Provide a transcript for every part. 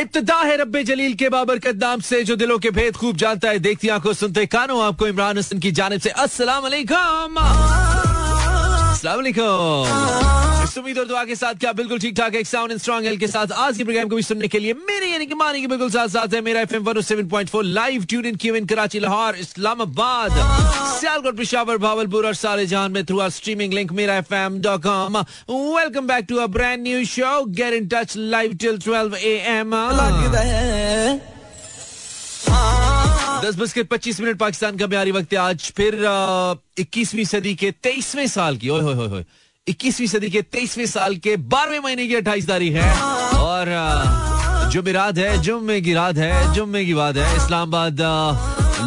इब्तदा है रब्बे जलील के बाबर बाबरकत नाम से, जो दिलों के भेद खूब जानता है। देखती आँखों सुनते कानों, आपको इमरान हसन की जानब से अस्सलाम उम्मीद और दुआ के साथ क्या बिल्कुल ठीक ठाक एक साउंड स्ट्रॉन्ग हेल्थ के साथ आज की प्रोग्राम को भी सुनने के लिए मेरे यानी कि मानी के बिल्कुल साथ साथ है Mera FM 107.4 live tune in Q in Karachi Lahore Islamabad Sialkot Peshawar Bahawalpur और सारे जहान में through our streaming link Mera com welcome back to a brand new show get in touch live till 12 AM दस बज के पच्चीस मिनट पाकिस्तान का म्यारी वक्त है आज फिर इक्कीसवीं सदी के तेईसवें साल की ओए होए होए। इक्कीसवीं सदी के तेईसवें साल के बारहवें महीने की अट्ठाईस तारीख है। और जुमेरात है, जुम्मे की रात है, जुम्मे की बात है। इस्लामाबाद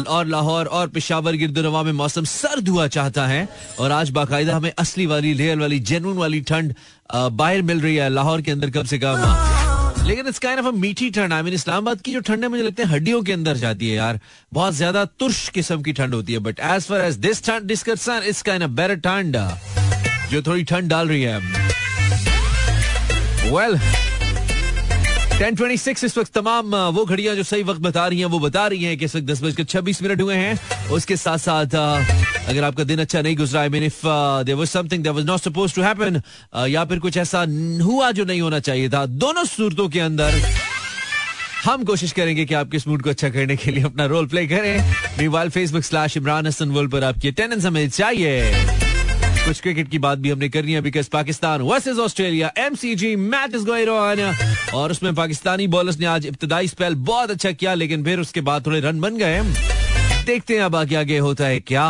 और लाहौर और पिशावर गिरदुनवा में मौसम सर्द हुआ चाहता है। और आज बाकायदा हमें असली वाली रियल वाली जेनून वाली ठंड बाहर मिल रही है। लाहौर के अंदर कम से कम। लेकिन इस काइंड ऑफ़ मीठी ठंड। आई मीन इस्लामाबाद की जो ठंड है मुझे लगता है हड्डियों के अंदर जाती है यार। बहुत ज़्यादा तुर्श किस्म की ठंड होती है। But as far as this ठंड discussion is kind of better ठंड। जो थोड़ी ठंड डाल रही है। ट्वेंटी सिक्स इस वक्त तमाम वो घड़ियाँ जो सही वक्त बता रही हैं, वो बता रही हैं कि इस वक्त दस बजकर छब्बीस मिनट हुए हैं। उसके साथ साथ अगर आपका दिन अच्छा नहीं गुजरा है if there was something that was not suppose to happen या फिर कुछ ऐसा हुआ जो नहीं होना चाहिए था, दोनों सूरतों के अंदर हम कोशिश करेंगे कि आपके इस मूड को अच्छा करने के लिए अपना रोल प्ले करें। Meanwhile Facebook slash Imran Hasan world पर आपकी अटेंडेंस हमें चाहिए। कुछ क्रिकेट की बात भी हमने करनी है because Pakistan versus Australia MCG match is going on और उसमें पाकिस्तानी बॉलर्स ने आज इब्तदाई स्पेल बहुत अच्छा किया लेकिन फिर उसके बाद थोड़े रन बन गए देखते हैं अब आगे आगे होता है क्या।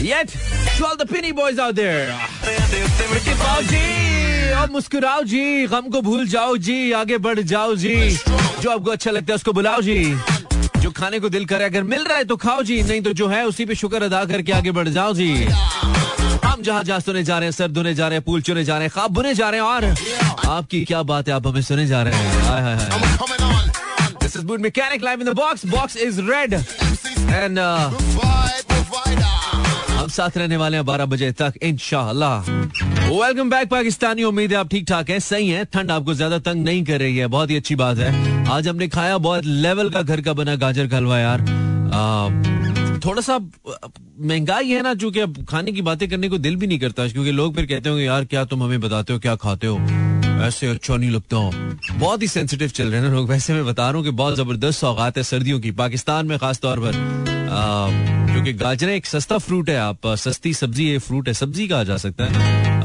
Yet, to all the penny boys out मुस्कुराओ जी गम को भूल जाओ जी आगे बढ़ जाओ जी। जो आपको अच्छा लगता है उसको बुलाओ जी। जो खाने को दिल करे, अगर मिल रहा है तो खाओ जी, नहीं तो जो है उसी पे शुक्र अदा करके आगे बढ़ जाओ जी। हम जहाँ जहाँ सुने जा रहे हैं, सर धुने जा रहे हैं, पुल चुने जा रहे हैं खाब बुने जा रहे हैं, और आपकी क्या बात है, आप हमें सुने जा रहे हैं। This is good mechanic live in the box box is red and साथ रहने वाले हैं बारह बजे तक इनशाला वेलकम बैक पाकिस्तानी उम्मीद है आप ठीक ठाक हैं। सही हैं। ठंड आपको ज़्यादा तंग नहीं कर रही है। बहुत ही अच्छी बात है। आज हमने खाया, बहुत लेवल का घर का बना गाजर का हलवा यार। थोड़ा सा, महँगाई है ना चूँकि अब खाने की बातें करने को दिल भी नहीं करता। क्योंकि लोग फिर कहते होंगे, यार, क्या तुम हमें बताते हो, क्या खाते हो? ऐसे अच्छा नहीं लगता बहुत ही सेंसिटिव चल रहे हैं लोग। वैसे मैं बता रहा हूँ कि बहुत ज़बरदस्त सौगात है सर्दियों की, पाकिस्तान में खास तौर पर क्योंकि गाजर एक सस्ता फ्रूट है। आप सस्ती सब्ज़ी है फ्रूट है। सब्ज़ी कहा जा सकता है।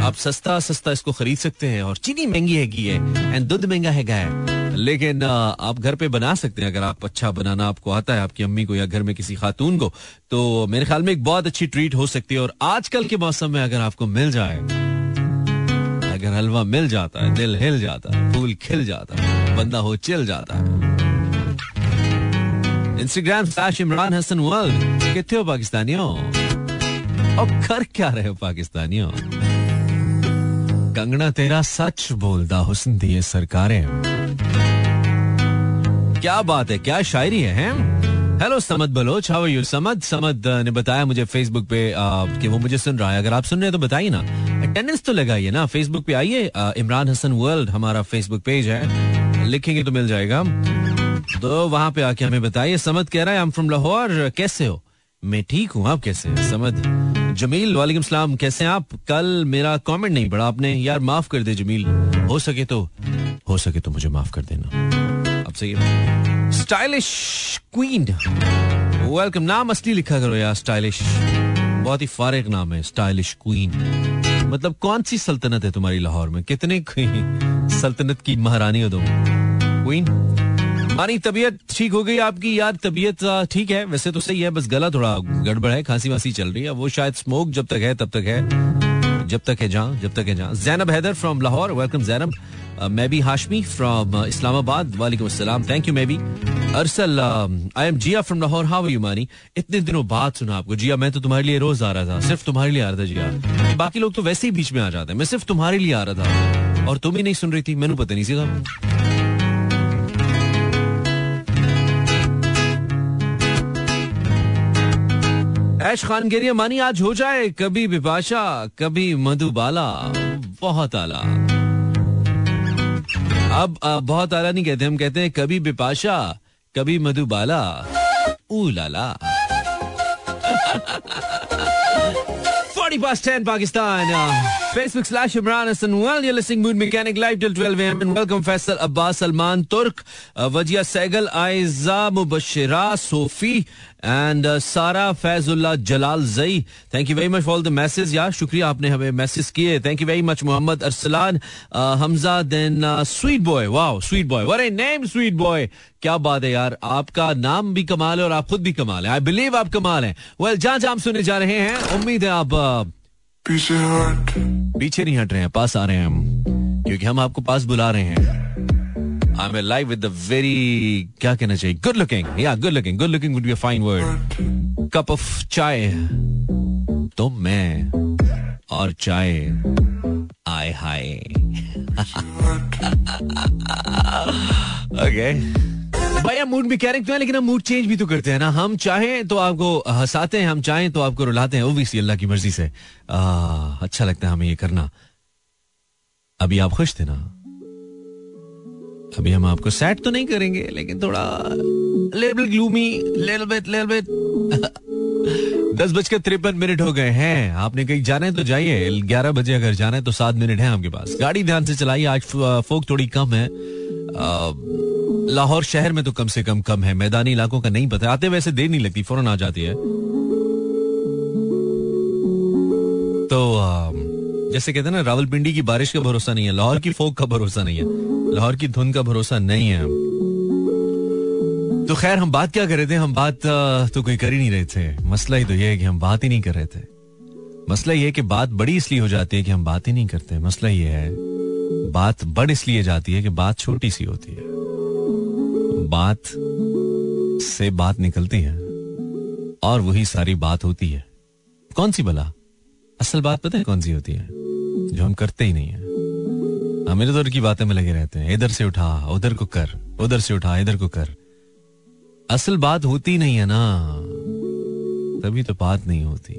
आप सस्ता सस्ता इसको खरीद सकते हैं और चीनी महँगी है घी है एंड दूध महँगा है। गाय लेकिन आप घर पे बना सकते हैं। अगर आप अच्छा बनाना आपको आता है, आपकी अम्मी को या घर में किसी खातून को तो मेरे ख्याल में एक बहुत अच्छी ट्रीट हो सकती है। और आजकल के मौसम में अगर आपको मिल जाए अगर हलवा मिल जाता है दिल हिल जाता है फूल खिल जाता है बंदा हो चिल जाता है। Instagram slash Imran Hasan world कितने हो पाकिस्तानियों? और कर क्या रहे हो पाकिस्तानियों? कंगना तेरा सच बोलदा हुस्न दिए सरकारें। क्या बात है क्या शायरी है, हैं? Hello Samad Baloch how you Samad Samad ने बताया मुझे फेसबुक पे आ, कि वो मुझे सुन रहा है। अगर आप सुन रहे हैं तो बताइए ना। अटेंडेंस तो लगाइए ना फेसबुक पे आइए। इमरान हसन वर्ल्ड हमारा फेसबुक पेज है। लिखेंगे तो मिल जाएगा। तो वहाँ पे आके हमें बताइए। समद कह रहा है हम फ्रॉम लाहौर कैसे हो? मैं ठीक हूँ, आप कैसे हैं? समद, जमील वालेकुम सलाम, कैसे हैं आप? कल मेरा कमेंट नहीं पढ़ा आपने। यार, माफ़ कर दे जमील। हो सके तो हो सके तो मुझे माफ़ कर देना। अब सही स्टाइलिश क्वीन वेलकम नाम असली लिखा करो यार स्टाइलिश बहुत ही फारिग नाम है स्टाइलिश क्वीन मतलब कौन सी सल्तनत है तुम्हारी लाहौर में? कितने सल्तनत की महारानी हो तुम क्वीन मानी तबीयत ठीक हो गई आपकी? यार, तबीयत ठीक है। वैसे तो सही है, बस गला थोड़ा गड़बड़ है खांसी वासी चल रही है। वो शायद स्मोक जब तक है, तब तक है। जब तक है जहाँ, जब तक है जहाँ। जैनब हैदर फ्रॉम लाहौर वेलकम जैनब मैं भी हाशमी फ्रॉम इस्लामाबाद वालेकुम अस्सलाम थैंक यू मैं भी Arsal I am Zia from Lahore how you Mani इतने दिनों बाद सुना आपको। जिया मैं तो तुम्हारे लिए रोज आ रहा था। सिर्फ़ तुम्हारे लिए आ रहा था जिया बाकी लोग तो वैसे ही बीच में आ जाते हैं। मैं सिर्फ़ तुम्हारे लिए आ रहा था। और तुम ही नहीं सुन रही थी। मैंने पता नहीं सीधा। ऐश खान गिरिया मानी आज हो जाए कभी बिपाशा, कभी मधुबाला। बहुत आला। अब बहुत आला नहीं कहते, हम कहते हैं, कभी बिपाशा, कभी मधुबाला ऊ लाला 40 past 10 Pakistan. Uh, Facebook slash Imran Hassan. Well, you're listening Mood Mechanic live till 12 a.m. And welcome Faisal Abbas Salman Turk, uh, Wajia Segal, Aiza Mubashira, Sophie, uh, Sara Faizullah Jalal Zai. Thank you very much for all the messages. Yeah, शुक्रिया आपने हमें message किए. Much, Muhammad Arsalan, uh, Hamza, then uh, Sweet Boy. Wow, Sweet Boy. What a name, Sweet Boy. क्या बात है यार आपका नाम भी कमाल है और आप खुद भी कमाल है आई बिलीव आप कमाल है वेल well, जहाँ जहाँ सुनने जा रहे हैं उम्मीद है आप पीछे हट। पीछे नहीं हट रहे हैं, पास आ रहे हैं हम, क्योंकि हम आपको पास बुला रहे हैं। I am live with very क्या कहना चाहिए? गुड लुकिंग या good looking good looking would be a fine word cup of chai तो मैं और चाय आय हाय। ओके भैया मूड भी कैरेक्ट तो है लेकिन हम मूड चेंज भी तो करते हैं ना। हम चाहें तो आपको हंसाते हैं हम चाहें तो आपको रुलाते हैं ओबियसली अल्लाह की मर्ज़ी से। आ, अच्छा लगता है हमें ये करना। अभी आप खुश थे ना? अभी हम आपको सेट तो नहीं करेंगे लेकिन थोड़ा label gloomy little bit little bit दस बजकर तिरपन मिनट हो गए हैं। आपने कहीं जाना है तो जाइए। ग्यारह बजे अगर जाना है तो सात मिनट है आपके पास। गाड़ी ध्यान से चलाइए आज फोक थोड़ी कम है। लाहौर शहर में तो कम से कम कम है। मैदानी इलाकों का नहीं पता। आते वैसे देर नहीं लगती, फ़ौरन आ जाती है। तो जैसे कहते हैं ना, रावलपिंडी की बारिश का भरोसा नहीं है। लाहौर की फोक का भरोसा नहीं है। लाहौर की धुन का भरोसा नहीं है। तो खैर, हम बात क्या कर रहे थे? हम बात तो कोई कर ही नहीं रहे थे। मसला ही तो ये है कि हम बात ही नहीं कर रहे थे। मसला ये है कि बात बड़ी इसलिए हो जाती है कि हम बात ही नहीं करते। मसला ये है, बात बड़ इसलिए जाती है कि बात छोटी सी होती है। बात से बात निकलती है और वही सारी बात होती है। कौन सी भला असल बात पता है कौन सी होती है? जो हम करते ही नहीं है। हम इधर की बातें में लगे रहते हैं। इधर से उठा, उधर को कर, उधर से उठा, इधर को कर। असल बात होती नहीं है ना, तभी तो बात नहीं होती।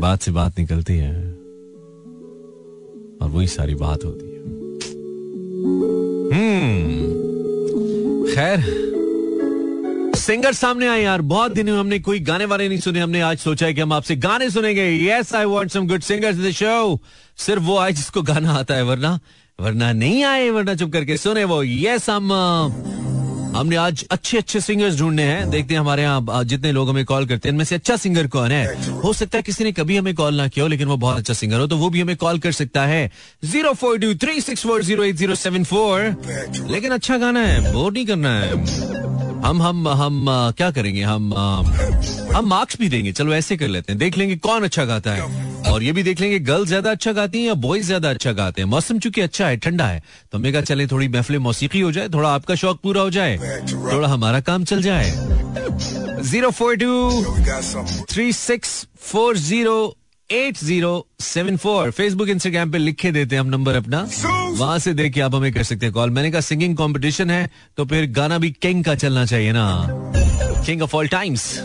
बात से बात निकलती है और वही सारी बात होती है। खैर, सिंगर सामने आए यार, बहुत दिन में हमने कोई गाने वाले नहीं सुने, हमने आज सोचा है कि हम आपसे गाने सुनेंगे। Yes I want some good singers in the show सिर्फ़ वो आए जिसको गाना आता है, वरना वरना नहीं आए, वरना चुप करके सुने वो। यस हम हमने आज अच्छे अच्छे सिंगर्स ढूँढने हैं। देखते हैं हमारे यहाँ जितने लोग हमें कॉल करते हैं इनमें से अच्छा सिंगर कौन है? हो सकता है किसी ने कभी हमें कॉल ना किया हो लेकिन वो बहुत अच्छा सिंगर हो तो वो भी हमें कॉल कर सकता है। Zero four two three six four zero eight zero seven four लेकिन अच्छा गाना है बोर नहीं करना है। हम हम हम क्या करेंगे? हम हम मार्क्स भी देंगे। चलो ऐसे कर लेते हैं। देख लेंगे कौन अच्छा गाता है। और ये भी देख लेंगे गर्ल्स ज़्यादा अच्छा गाती हैं या बॉयज़ ज़्यादा अच्छा गाते हैं? मौसम चूँकि अच्छा है ठंडा है तो हमने कहा चले थोड़ी महफिल मौसीकी हो जाए थोड़ा आपका शौक पूरा हो जाए थोड़ा हमारा काम चल जाए। Zero four two three six four zero eight zero seven four. Facebook Instagram पे लिखे देते हैं हम नंबर अपना। वहाँ से देख के आप हमें कर सकते हैं कॉल। मैंने कहा सिंगिंग कंपटीशन है तो फिर गाना भी किंग का चलना चाहिए ना। King of all times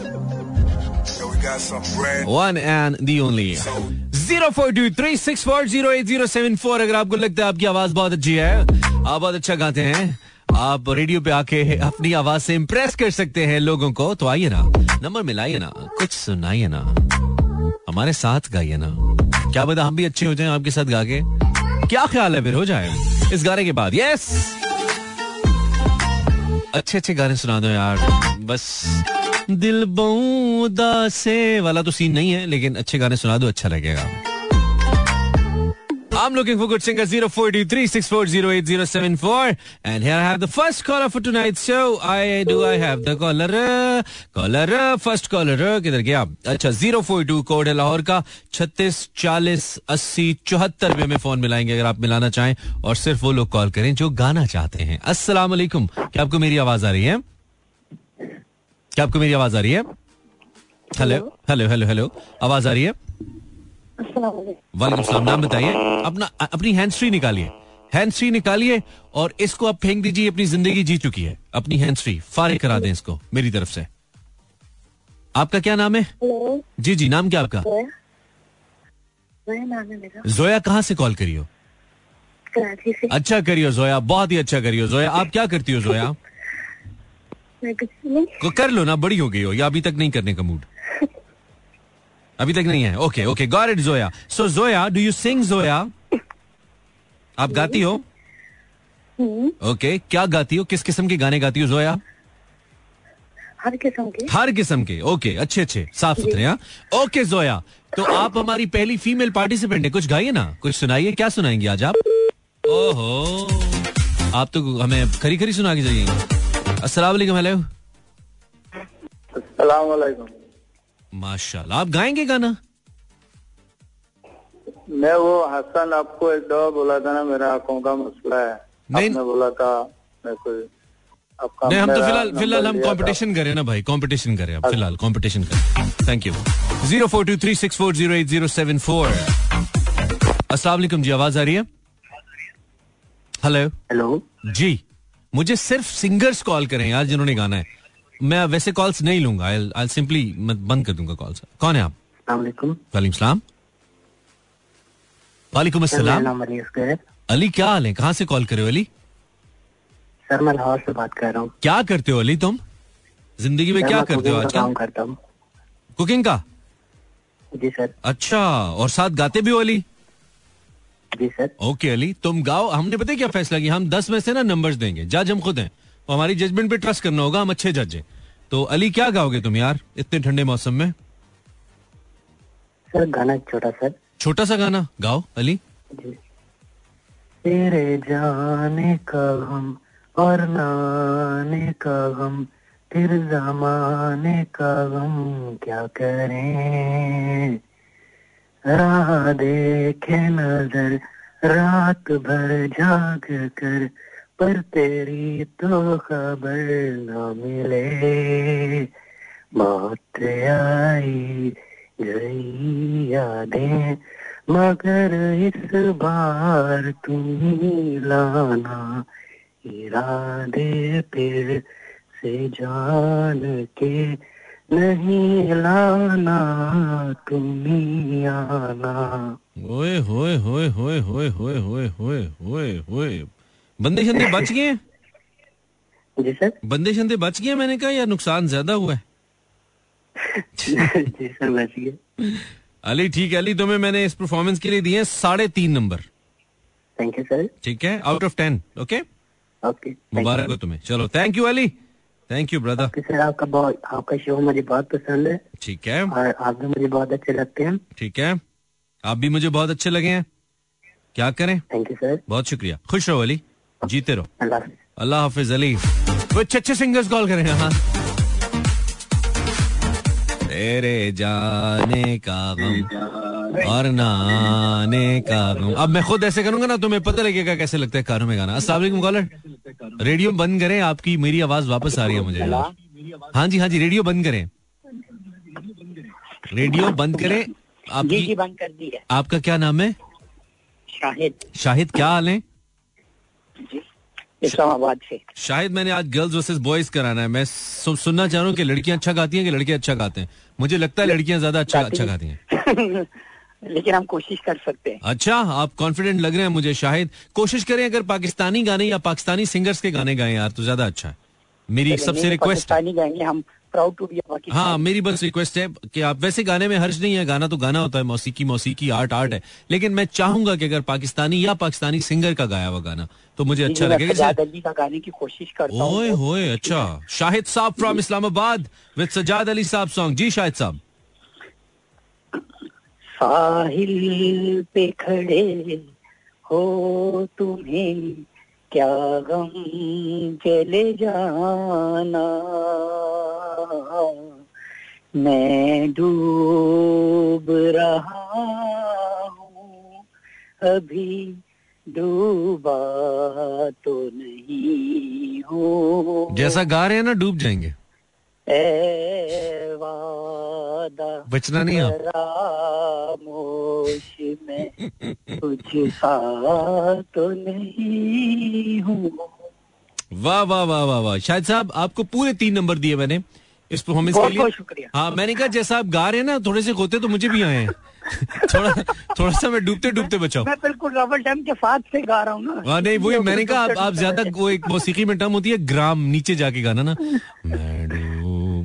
one and the only zero four two three six four zero eight zero seven four अगर आपको लगता है आपकी आवाज़ बहुत अच्छी है, आप बहुत अच्छा गाते हैं, आप रेडियो पे आके अपनी आवाज़ से इम्प्रेस कर सकते हैं लोगों को तो आइए ना। नंबर मिलाइए ना। कुछ सुनाइए ना। हमारे साथ गाइए ना। क्या बता हम भी अच्छे हो जाएँ आपके साथ गा के? क्या ख्याल है फिर? हो जाए। इस गाने के बाद यस अच्छे अच्छे गाने सुना दो यार। बस। दिल बऊदा से वाला तो सीन नहीं है, लेकिन अच्छे गाने सुना दो अच्छा लगेगा। I'm looking for good singer 0423640874 and here I have the first caller for tonight's show. I do I have the caller? Caller first caller. किधर गया? अच्छा 042 कोड है लाहौर का। 36 40 80 74 पे हमें फ़ोन मिलाएँगे अगर आप मिलाना चाहें। और सिर्फ़ वो लोग कॉल करें जो गाना चाहते हैं। अस्सलाम वालेकुम। क्या आपको मेरी आवाज़ आ रही है? क्या आपको मेरी आवाज़ आ रही है? हेलो हेलो हेलो हेलो आवाज़ आ रही है? वालेकुम सलाम नाम बताइए। अपना अपनी हैंड फ्री निकालिए। हैंड फ्री निकालिए और इसको आप फेंक दीजिए अपनी ज़िंदगी जी चुकी है। अपनी हैंड फ्री फारे करा दें इसको मेरी तरफ़ से। आपका क्या नाम है? जी जी नाम क्या आपका? जोया। नाम है मेरा। जोया कहाँ से कॉल करी कराची से। अच्छा करियो जोया बहुत ही अच्छा करियो जोया। आप क्या करती हो जोया? को कर लो ना बड़ी हो गई हो या अभी तक नहीं करने का मूड अभी तक नहीं है। Okay okay got it Zoya so Zoya do you sing Zoya आप गाती हो? हम्म, ओके क्या गाती हो? किस किस्म के गाने गाती हो जोया हर किस्म के। हर किस्म के। ओके अच्छे अच्छे साफ़ सुथरे हाँ? ओके जोया तो आप हमारी पहली फीमेल पार्टिसिपेंट है। कुछ गाइए ना कुछ सुनाइए क्या सुनाएँगे आज आप? ओहो आप तो हमें खरी खरी सुना के जाइए। असला हेलो माशाल्लाह। आप गाएँगे गाना? मैं वो हसन आपको एक दफ़ा बोला था ना मेरा आँखों का मसला है। नहीं। आपने बोला था मैं कोई आपका नहीं हम तो फ़िलहाल फ़िलहाल हम कंपटीशन करें ना भाई कंपटीशन करें अब फ़िलहाल कंपटीशन करें। Thank you zero four two three six four zero eight zero seven four असलाकुम जी आवाज़ आ रही है? हेलो हेलो जी मुझे सिर्फ़ सिंगर्स कॉल करें यार जिन्होंने गाना है। मैं वैसे कॉल्स नहीं लूँगा। आई सिंपली मैं बंद कर दूँगा कॉल्स कौन है आप? वालेकुम। सलाम। वालेकुम अस्सलाम। अली क्या हाल है? कहाँ से कॉल करे हो अली? सर मैं लाहौर से बात कर रहा हूँ। क्या करते हो अली तुम? ज़िंदगी में क्या करते हो आजकल? काम करता हूँ। कुकिंग का? जी सर। अच्छा और साथ गाते भी हो अली? जी सर। ओके अली तुम गाओ। हमने पता क्या फैसला किया? हम दस में से ना नंबर्स देंगे। जज हम खुद हैं। और हमारी जजमेंट पे ट्रस्ट करना होगा हम अच्छे जज हैं। तो अली क्या गाओगे तुम यार इतने ठंडे मौसम में? सर गाना छोटा सर। छोटा सा गाना गाओ अली। तेरे जाने का गम और नाने का गम फिर जमाने का गम क्या करें? राह देखे नज़र रात भर जाग कर पर तेरी तो खबर न मिले। मौत आई, गई यादें, मगर इस बार तुम ही लाना। इरादे फिर से जान के नहीं लाना तुम ही आना। होए होए होए होए होए होए होए होए होए। बंदे शंदे बच गए हैं? जी सर। बंदे शंदे बच गए मैंने कहा या नुकसान ज़्यादा हुआ है? जी सर बच गए। अली ठीक है अली तुम्हें मैंने इस परफॉर्मेंस के लिए दिए साढ़े तीन नंबर। थैंक यू सर ठीक है? Out of ten okay okay मुबारक हो तुम्हें। चलो thank you Ali. Thank you brother sir आपका बहुत आपका शो मुझे बहुत पसंद है। ठीक है। और आप भी मुझे बहुत अच्छे लगते हैं। ठीक है। आप भी मुझे बहुत अच्छे लगे हैं। क्या करें? थैंक यू सर बहुत शुक्रिया। खुश रहो अली। जीते रहो। अल्लाह हाफिज। अली। वो अच्छे अच्छे सिंगर्स कॉल करें हाँ। तेरे जाने का गम और नाने का गम। अब मैं खुद ऐसे करूँगा ना तुम्हें पता लगेगा कैसे लगता है कारों में गाना। अस्सलाम कॉलर रेडियो बंद करें आपकी मेरी आवाज़ वापस आ रही है मुझे। हाँ जी हाँ जी रेडियो बंद करें। रेडियो बंद करें आपकी बंद कर दी है। आपका क्या नाम है? शाहिद। शाहिद क्या हाल है? जी इस्लामाबाद से। शायद मैंने आज गर्ल्स वर्सेस बॉयज़ कराना है। मैं सु, सुनना चाह रहा हूँ कि लड़कियाँ अच्छा गाती हैं कि लड़के अच्छा गाते हैं? मुझे लगता है लड़कियाँ ज़्यादा अच्छा अच्छा। गाती हैं। लेकिन हम कोशिश कर सकते हैं। अच्छा आप कॉन्फिडेंट लग रहे हैं मुझे शाहिद कोशिश करें अगर पाकिस्तानी गाने या पाकिस्तानी सिंगर्स के गाने गाएँ यार तो ज़्यादा अच्छा है। मेरी सबसे रिक्वेस्ट पाकिस्तानी गाएँगे हम। प्राउड टू बी हाँ मेरी बस रिक्वेस्ट है कि आप वैसे गाने में हर्ज नहीं है गाना तो गाना होता है मौसीकी मौसीकी आर्ट आर्ट है। लेकिन मैं चाहूँगा कि अगर पाकिस्तानी या पाकिस्तानी सिंगर का गाया हुआ गाना तो मुझे अच्छा लगेगा। का गाने की कोशिश करता ओए होए अच्छा। शाहिद साहब फ्रॉम इस्लामाबाद विद सजाद अली साहब सॉन्ग जी शाहिद साहब। साहिल पे खड़े हो तुम्हें क्या गम चले जाना? मैं डूब रहा हूँ। अभी डूबा तो नहीं हूँ। जैसा गा रहे हैं ना डूब जाएँगे। ए वादा बचना नहीं आप। खामोश में कुछ सा तो नहीं हूँ। वाह वाह वाह वाह वाह। शाहिद साहब आपको पूरे तीन नंबर दिए मैंने। इस परफॉर्मेंस के लिए शुक्रिया। हाँ मैंने कहा जैसा आप गा रहे हैं ना थोड़े से गोते तो मुझे भी आए हैं। थोड़ा थोड़ा सा मैं डूबते डूबते बचाओ मैं बिल्कुल रबल डैम के साथ से गा रहा हूँ ना। हाँ नहीं वही मैंने कहा आप, आप ज़्यादा वो एक मौसीकी में टर्म होती है ग्राम नीचे जाके गाना ना।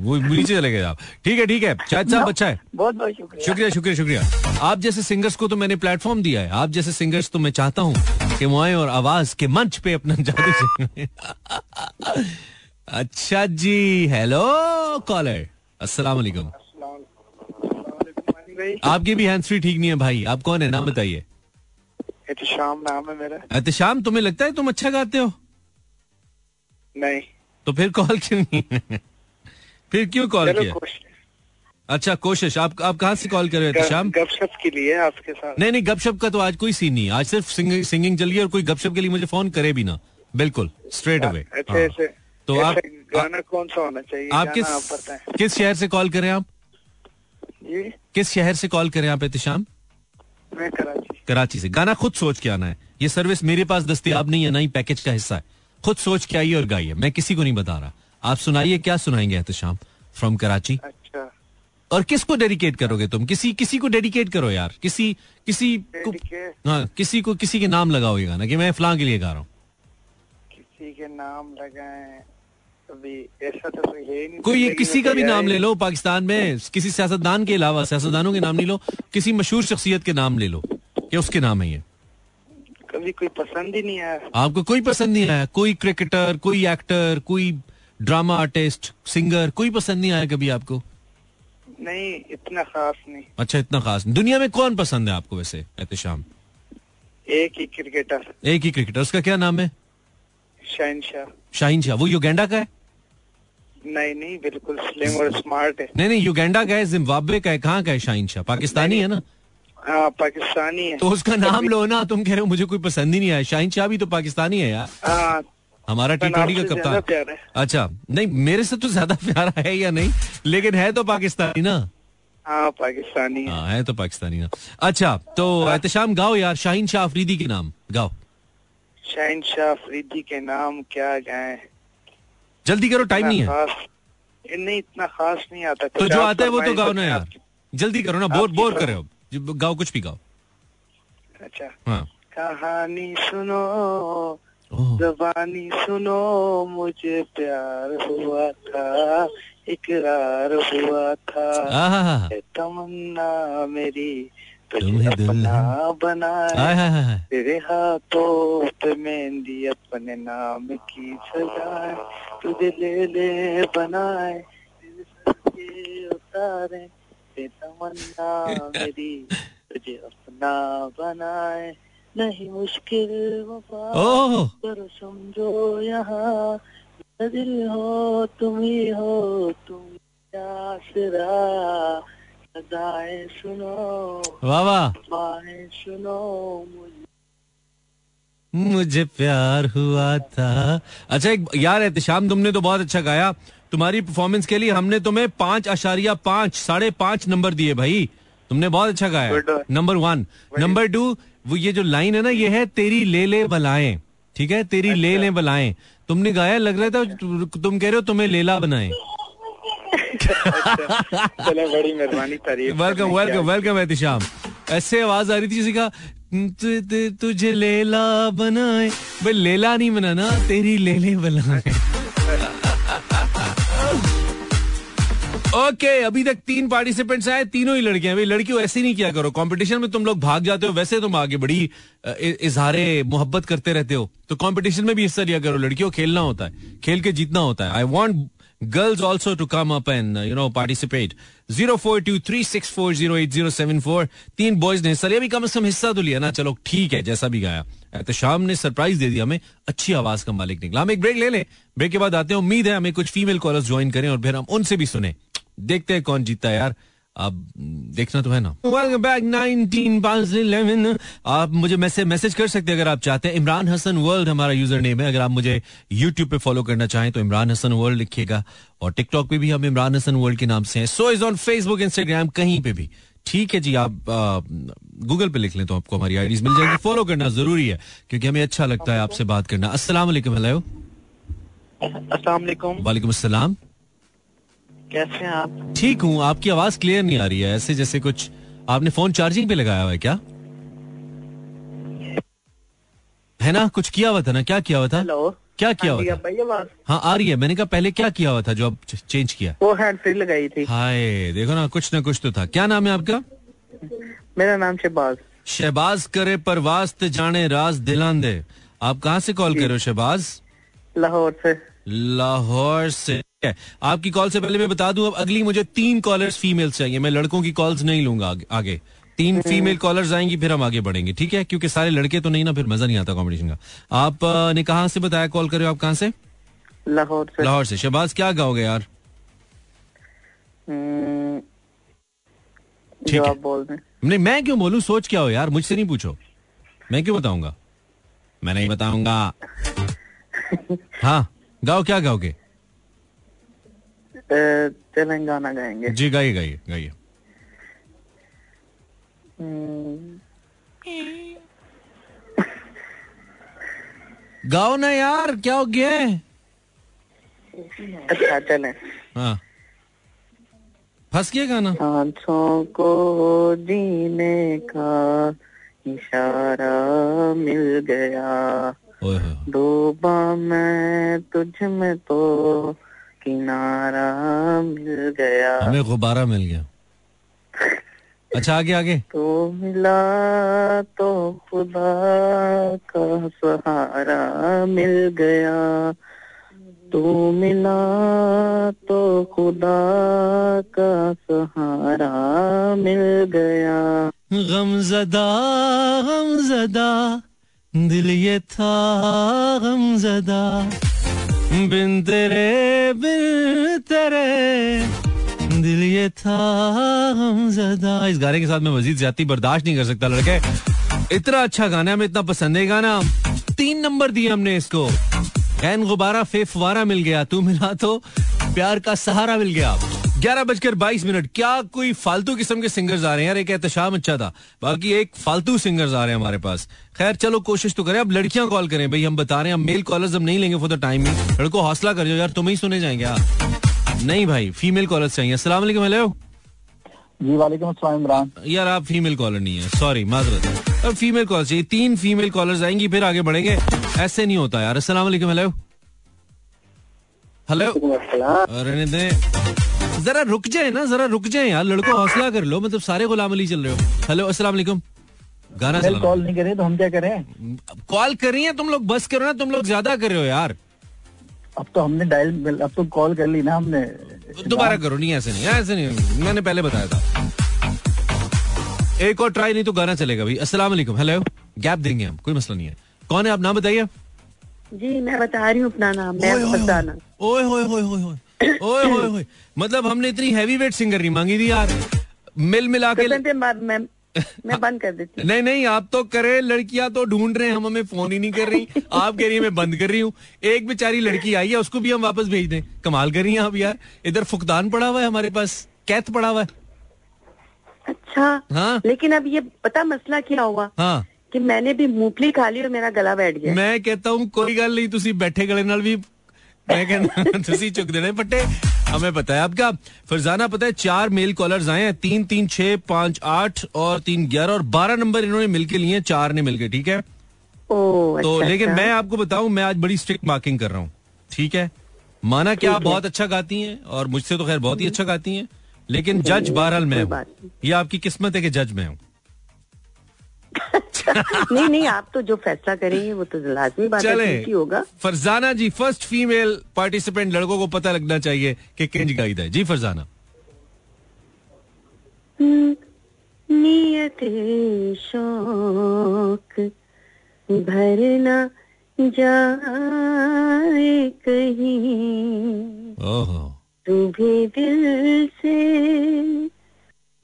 वो नीचे चले गए आप। ठीक है ठीक है। शायद साहब अच्छा है। बहुत बहुत शुक्रिया। शुक्रिया शुक्रिया शुक्रिया। आप जैसे सिंगर्स को तो मैंने प्लेटफॉर्म दिया है। आप जैसे सिंगर्स तो मैं चाहता हूँ कि वो आए और आवाज़ के मंच पे अपना जादू से अच्छा जी हेलो कॉलर अस्सलाम वालेकुम आपकी भी हैंड फ्री ठीक नहीं है भाई. आप कौन है? नाम बताइए. शाम नाम है मेरा. एहतशाम तुम्हें लगता है तुम अच्छा गाते हो? नहीं. तो फिर कॉल क्यों नहीं? फिर क्यों कॉल किया? अच्छा कोशिश. आप आप कहाँ से कॉल कर रहे हो एहतशाम? गपशप के लिए आपके साथ. नहीं नहीं गपशप का तो आज कोई सीन नहीं आज सिर्फ़ सिंग, सिंगिंग चल रही है और कोई गपशप के लिए मुझे फ़ोन करे भी ना. बिल्कुल स्ट्रेट अवे अच्छा तो आप गाना कौन सा होना चाहिए? आप किस आप किस शहर से कॉल करें आप? जी? किस शहर से कॉल करें आप एहतशाम? मैं कराची। कराची से। गाना खुद सोच के आना है। ये सर्विस मेरे पास दस्तियाब नहीं है ना ही पैकेज का हिस्सा है। खुद सोच के आइए और गाइए। मैं किसी को नहीं बता रहा। आप सुनाइए क्या सुनाएँगे एहतशाम? फ्रॉम कराची। अच्छा। और किसको डेडिकेट करोगे तुम? किसी किसी को डेडिकेट करो यार। किसी किसी को हाँ किसी को किसी के नाम लगाओ ये गाना कि मैं फलां के लिए गा रहा हूँ। किसी के नाम लगाए। कोई नहीं। कोई ये किसी का भी नाम ले लो पाकिस्तान में किसी सियासतदान के अलावा सियासतदानों के नाम नहीं लो किसी मशहूर शख्सियत के नाम ले लो कि उसके नाम है ये। कभी कोई पसंद ही नहीं आया। आपको कोई पसंद नहीं आया? कोई क्रिकेटर कोई एक्टर कोई ड्रामा आर्टिस्ट सिंगर कोई पसंद नहीं आया कभी आपको? नहीं इतना खास नहीं। अच्छा इतना खास नहीं। दुनिया में कौन पसंद है आपको वैसे एहतशाम? एक ही क्रिकेटर एक ही क्रिकेटर उसका क्या नाम है? शाहिन शाह। शाहीन शाह। वो युगेंडा का है? नहीं नहीं बिल्कुल स्लिम और स्मार्ट है। नहीं नहीं युगेंडा का है जिम्बाब्वे का है कहाँ का है शाहीन शाह पाकिस्तानी है ना? हाँ पाकिस्तानी है। तो उसका नाम लो ना तुम कह रहे हो मुझे कोई पसंद ही नहीं आया। शाहीन शाह भी तो पाकिस्तानी है यार। हाँ हमारा टी ट्वेंटी का कप्तान। अच्छा नहीं मेरे से तो ज़्यादा प्यारा है या नहीं? लेकिन है तो पाकिस्तानी ना? हाँ पाकिस्तानी है। हाँ है तो पाकिस्तानी ना। अच्छा तो एहतशाम गाओ यार शाहीन शाह अफरीदी के नाम। गाओ। शाहिन शाह अफरीदी के नाम क्या गाए? जल्दी करो टाइम नहीं है। नहीं इतना खास नहीं आता। तो जो आता है वो तो गाओ ना यार जल्दी करो ना बोर बोर। कर हो गाओ कुछ भी गाओ। अच्छा। हाँ। कहानी सुनो। जबानी सुनो। मुझे प्यार हुआ था इकरार हुआ था। तमन्ना मेरी तुझे अपना बनाए। तेरे हाथों पे मेहंदी अपने नाम की सजाए तुझे ले ले बनाए तेरे उतारे तमन्ना मेरी तुझे अपना बनाए। नहीं मुश्किल वफा पर समझो यहाँ दिल हो तुम ही हो तुम आसरा। सदाएँ सुनो। वाह वाह। सुनो मुझे। मुझे प्यार हुआ था। अच्छा एक यार एहतशाम तुमने तो बहुत अच्छा गाया। तुम्हारी परफॉर्मेंस के लिए हमने तुम्हें पाँच आशारिया पाँच साढ़े पाँच नंबर दिए भाई। तुमने बहुत अच्छा गाया। नंबर वन नंबर टू वो ये जो लाइन है ना ये है तेरी ले ले बलाएँ। ठीक है? तेरी ले ले बलाएँ। तुमने गाया लग रहा था तुम कह रहे हो तुम्हें लेला बनाए। चलो बड़ी मेहरबानी तारीफ़ वेलकम वेलकम वेलकम एहतिशाम। ऐसे आवाज़ आ रही थी किसी का "तु- तु- तुझे लेला बनाए। भाई लेला नहीं बनाना तेरी लेले बनाए। ओके okay, अभी तक तीन पार्टिसिपेंट्स आए तीनों ही लड़कियाँ भाई लड़कियों ऐसे नहीं किया करो। कंपटीशन में तुम लोग भाग जाते हो वैसे तुम आगे बड़ी इजहारे मोहब्बत करते रहते हो। तो कंपटीशन में भी हिस्सा लिया करो लड़कियों खेलना होता है। खेल के जीतना होता है। I want girls also to come up and you know participate zero four two three six four zero eight zero seven four तीन बॉयज़ ने हिस्सा लिया भी कम से कम हिस्सा तो लिया ना। चलो, ठीक है, जैसा भी गाया। तो शाम ने सरप्राइज़ दे दिया हमें, अच्छी आवाज़ का मालिक निकला। हम एक ब्रेक ले लें। ब्रेक के बाद आते हैं, उम्मीद है हमें कुछ फीमेल कॉलर ज्वाइन करें और फिर हम उनसे भी सुने। देखते हैं कौन जीतता है यार। अब देखना तो है ना। वेलकम बैक 19 पाँच 11 आप मुझे मैसेज मैसेज कर सकते हैं अगर आप चाहते हैं। इमरान हसन वर्ल्ड हमारा यूज़र नेम है। अगर आप मुझे यूट्यूब पे फॉलो करना चाहें तो इमरान हसन वर्ल्ड लिखिएगा। और टिकटॉक पे भी हम इमरान हसन वर्ल्ड के नाम से हैं। So is on Facebook Instagram कहीं पे भी। ठीक है जी आप गूगल पे लिख लें तो आपको हमारी आईडीज मिल जाएगी। फॉलो करना ज़रूरी है क्योंकि हमें अच्छा लगता है आपसे बात करना। अस्सलाम वालेकुम हेलो अस्सलाम वालेकुम। वालेकुम अस्सलाम। कैसे हैं आप? ठीक हूँ आपकी आवाज़ क्लियर नहीं आ रही है ऐसे जैसे कुछ आपने फ़ोन चार्जिंग पे लगाया हुआ है क्या? है ना? कुछ किया हुआ था ना? क्या किया हुआ था? हेलो क्या किया हाँ हुआ था? हाँ आ रही है। मैंने कहा पहले क्या किया हुआ था जो अब चेंज किया? वो हैंड फ्री लगाई थी। हाय देखो ना कुछ ना कुछ तो था। क्या नाम है आपका? मेरा नाम शहबाज। शहबाज करे परवाज ते जाने राज दिलान दे। आप कहाँ से कॉल कर रहे हो शहबाज? लाहौर से। लाहौर से। है। आपकी कॉल से पहले मैं बता दूँ अब अगली मुझे तीन कॉलर्स फीमेल चाहिए। मैं लड़कों की कॉल्स नहीं लूँगा आगे, आगे। तीन फीमेल कॉलर्स आएँगी फिर हम आगे बढ़ेंगे ठीक है? क्योंकि सारे लड़के तो नहीं ना फिर मज़ा नहीं आता कॉम्पिटिशन का। आप ने कहा से बताया कॉल कर रहे हो आप कहाँ से? लाहौर से। लाहौर से। शहबाज क्या गाओगे यार? हम्म, ठीक है। नहीं मैं क्यों बोलूँ? सोच क्या हो यार? मुझसे नहीं पूछो। मैं क्यों बताऊँगा? मैं नहीं बताऊँगा। हाँ गाओ क्या गाओगे? तेलंगाना गाएँगे जी गाइए गाइए गाइए। हम्म, गाओ ना यार क्या हो गया अच्छा चले। हाँ। फंस गया गाना? सांसों को जीने का इशारा मिल गया। डूबा मैं तुझ में तो किनारा मिल गया। हमें गुब्बारा मिल गया। अच्छा आगे आगे। तो मिला तो खुदा का सहारा मिल गया। तू मिला तो खुदा का सहारा मिल गया। गमजदा गमजदा दिल ये था गमजदा। बिन तेरे बिन तेरे। दिल ये था इस गाने के साथ मैं मजीद ज़्यादा बर्दाश्त नहीं कर सकता, लड़के। इतना अच्छा गाना हमें इतना पसंद है गाना। तीन नंबर दिए हमने इसको। एन गुबारा फेफवारा मिल गया, तू मिला तो प्यार का सहारा मिल गया। ग्यारह बजकर बाईस मिनट। क्या कोई फालतू किस्म के सिंगर्स आ रहे हैं? यार एक एहतशाम अच्छा था। बाकी एक फालतू सिंगर्स आ रहे हैं हमारे पास। खैर चलो कोशिश तो करें। अब लड़कियाँ कॉल करें। भाई हम बता रहे हैं हम मेल कॉलर्स हम नहीं लेंगे फॉर द टाइम लड़को हौसला कर जाओ। यार तुम्हें ही सुने जाएँगे। यार नहीं भाई फीमेल कॉलर्स चाहिए। वालेकुम हेलो जी वालेकुम इमरान। यार आप फीमेल कॉलर नहीं है। सॉरी माजरत। अब फीमेल कॉलर चाहिए। तीन फीमेल कॉलर्स आएँगी फिर आगे बढ़ेंगे। ऐसे नहीं होता यार। वालेकुम हेलो हेलो रहने दें जरा रुक जाए ना जरा रुक जाए यार लड़को हौसला कर लो मतलब सारे गुलाम अली चल रहे हो। हेलो अस्सलाम गाना कॉल नहीं करे तो हम क्या करें? कॉल कर रही है तुम लोग बस करो ना तुम लोग ज़्यादा कर रहे हो यार। अब तो हमने डायल अब तो कॉल कर ली ना हमने। दोबारा करो नहीं ऐसे नहीं ऐसे नहीं मैंने पहले बताया था। एक और ट्राई नहीं तो गाना चलेगा भाई। अस्सलाम वालेकुम हेलो गैप देंगे हम कोई मसला नहीं है। कौन है आप नाम बताइए। जी मैं बता रही हूँ अपना नाम मैं फरजाना ओए होए होए होए ओए ओए ओए। मतलब हमने इतनी हैवी वेट सिंगर नहीं मांगी थी यार। मिल मिला के मैं बंद कर देती नहीं नहीं आप तो करे लड़कियाँ तो ढूंढ रहे हैं हम हमें फ़ोन ही नहीं कर रही। आप कह रही है मैं बंद कर रही हूँ। एक बेचारी लड़की आई है उसको भी हम वापस भेज दें। कमाल कर रही हैं आप यार। इधर फुकदान पड़ा हुआ है हमारे पास कैथ पड़ा हुआ है। अच्छा हाँ। लेकिन अब ये पता मसला क्या हुआ? हाँ। कि मैंने भी मूंगफली खा ली और मेरा गला बैठ गया। मैं कहता हूँ कोई गल नहीं तुम बैठे गले भी मैं कहना ਤੁਸੀਂ चुक देने पट्टे हमें पता है आपका। फरजाना पता है चार मेल कॉलर्स आए हैं। तीन तीन छह पाँच आठ और तीन ग्यारह और बारह नंबर इन्होंने मिलके लिए चार ने मिलके ठीक है? ओ तो अच्छा, लेकिन अच्छा। मैं आपको बताऊँ मैं आज बड़ी स्ट्रिक्ट मार्किंग कर रहा हूँ ठीक है? माना कि आप बहुत अच्छा गाती हैं और मुझसे तो खैर बहुत ही अच्छा गाती हैं लेकिन जज बहरहाल मैं हूँ। ये आपकी किस्मत है कि जज मैं हूँ। नहीं नहीं आप तो जो फैसला करेंगे वो तो लाजमी बात है होगा। Farzana ji first female participant लड़कों को पता लगना चाहिए कि किंज गाइद है। जी फरजाना। नियत शौक भरना जाए कहीं। ओहो। तू भी दिल से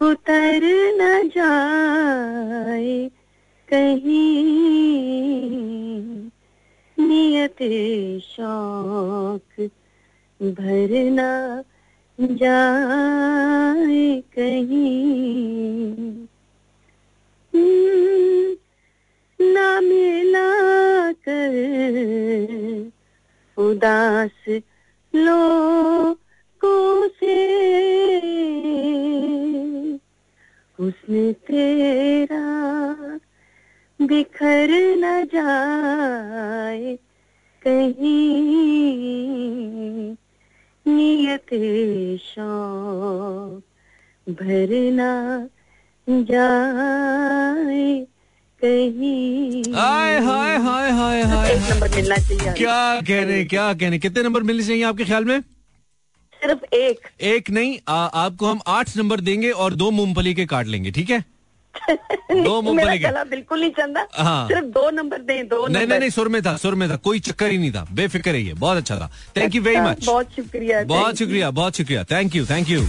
उतर न जाए कहीं नियत शौक भरना जाए कहीं। हम्म, ना मिला कर उदास लो को से। उसने तेरा बिखर न जाए कहीं नियत शौक भरना जाए कहीं। हाय हाय हाय हाय हाय एक नंबर मिलना चाहिए क्या कहने क्या कहने? कितने नंबर मिलने चाहिए आपके ख्याल में? सिर्फ़ एक। एक नहीं आ, आपको हम आठ नंबर देंगे और दो मूंगफली के काट लेंगे ठीक है? दो मुँह गला बिल्कुल नहीं चलता हाँ। सिर्फ़ दो नंबर दें दो नहीं नहीं नहीं सुर में था सुर में था। कोई चक्कर ही नहीं था। बेफिक्र है ये बहुत अच्छा था। थैंक यू वेरी मच बहुत शुक्रिया बहुत शुक्रिया बहुत शुक्रिया। थैंक यू थैंक यू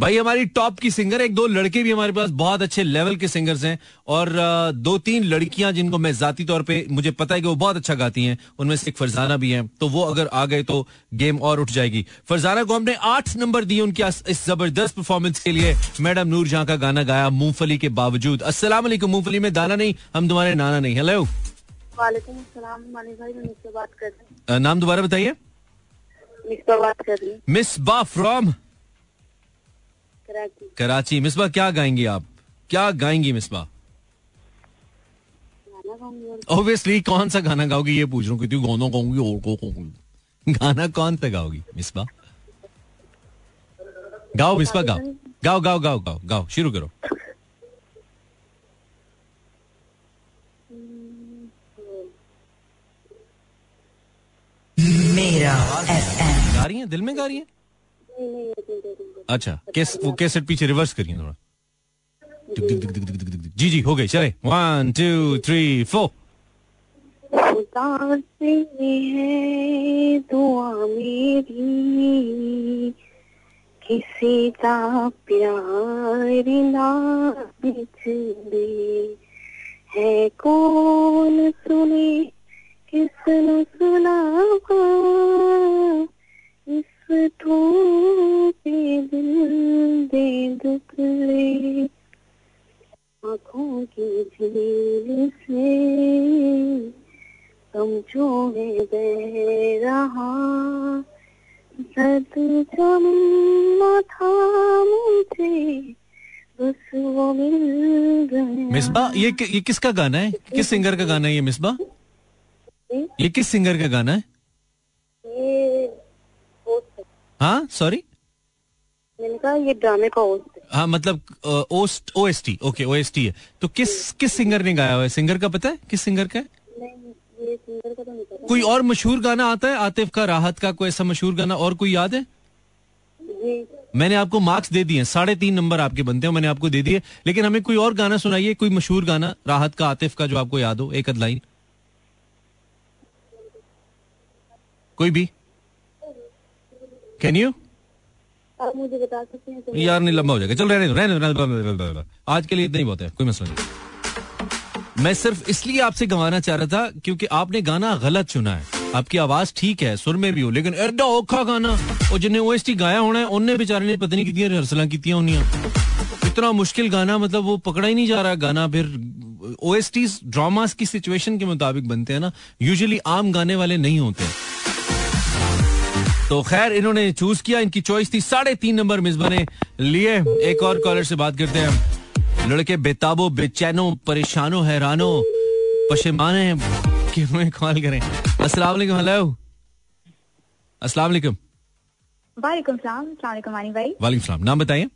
भाई हमारी टॉप की सिंगर एक दो लड़के भी हमारे पास बहुत अच्छे लेवल के सिंगर्स हैं। और दो तीन लड़कियाँ जिनको मैं जाती तौर पे मुझे पता है कि वो बहुत अच्छा गाती हैं। उनमें से एक फरजाना भी है। तो वो अगर आ गए तो गेम और उठ जाएगी। फरजाना को हमने आठ नंबर दिए उनकी इस ज़बरदस्त परफॉर्मेंस के लिए। मैडम नूर जहाँ का गाना गाया मूंगफली के बावजूद। वालेकुम मूंगफली में दाना नहीं हम तुम्हारे नाना नहीं। हेलो हूँ। नाम दोबारा बताइए। मिस बा फ्रॉम? कराची। कराची। मिसबा क्या गाएँगी आप? क्या गाएँगी मिसबा? ऑब्वियसली कौन सा गाना गाओगी? ये पूछ रहा हूँ क्योंकि गाना गाऊँगी और को गाऊँगी। गाना कौन सा गाओगी मिसबा? गाओ मिसबा गाओ। गाओ गाओ गाओ गाओ गाओ। शुरू करो। मेरा एफएम गा रही है? दिल में गा रही है? अच्छा कैस वो कैसेट पीछे रिवर्स करिए थोड़ा। जी जी हो गई चले वन टू थ्री फोर है दुआ मेरी किसी का प्यार ना है कौन सुने किसने सुना दिल दे दुखड़े आँखों की झील से समझो में बह रहा। जमना था मुझे बस वो मिल गया। मिसबा ये कि- ये किसका गाना है? किस सिंगर का गाना है ये मिसबा? ये किस सिंगर का गाना है? ये है। सॉरी ये ड्रामे का होस्ट हाँ। मतलब ओस्ट O S T okay O S T है। तो किस किस सिंगर ने गाया हुआ है? सिंगर का पता है? किस सिंगर का है? सिंगर का तो नहीं पता। कोई और मशहूर गाना आता है? आतिफ का राहत का कोई ऐसा मशहूर गाना और कोई याद है? मैंने आपको मार्क्स दे दिए साढ़े तीन नंबर आपके बनते हैं मैंने आपको दे दिए। लेकिन हमें कोई और गाना सुनाइए कोई मशहूर गाना राहत का आतिफ का जो आपको याद हो एक अद लाइन कोई भी? कैन यू मुझे बता सकते हैं तो यार नहीं लंबा हो जाएगा। चल रहने दो रहने दो, रहने दो, रहने दो, रहने आज के लिए इतना ही बहुत है कोई मसला नहीं। मैं सिर्फ़ इसलिए आपसे गंवाना चाह रहा था क्योंकि आपने गाना गलत चुना है। आपकी आवाज़ ठीक है सुर में भी हो लेकिन एडा औखा गाना। और जिन्हें ओएसटी गाया होना है उनने बेचारे ने पता नहीं कितनी रिहर्सलां की होनियाँ। इतना मुश्किल गाना मतलब वो पकड़ा ही नहीं जा रहा गाना। फिर ओएसटी ड्रामास की सिचुएशन के मुताबिक बनते हैं ना यूजुअली आम गाने वाले नहीं होते। तो खैर इन्होंने चूज़ किया इनकी चॉइस थी। साढ़े तीन नंबर मिसबा ने लिए एक और कॉलर से बात करते हैं। लड़के बेताबो बेचैनो परेशानो हैरानो पशेमान हैं। कि हमें कॉल करें? अस्सलाम वालेकुम हेलो अस्सलाम वालेकुम। वालेकुम सलाम सलाम वालेकुम वानी भाई। वालेकुम सलाम। नाम बताइए।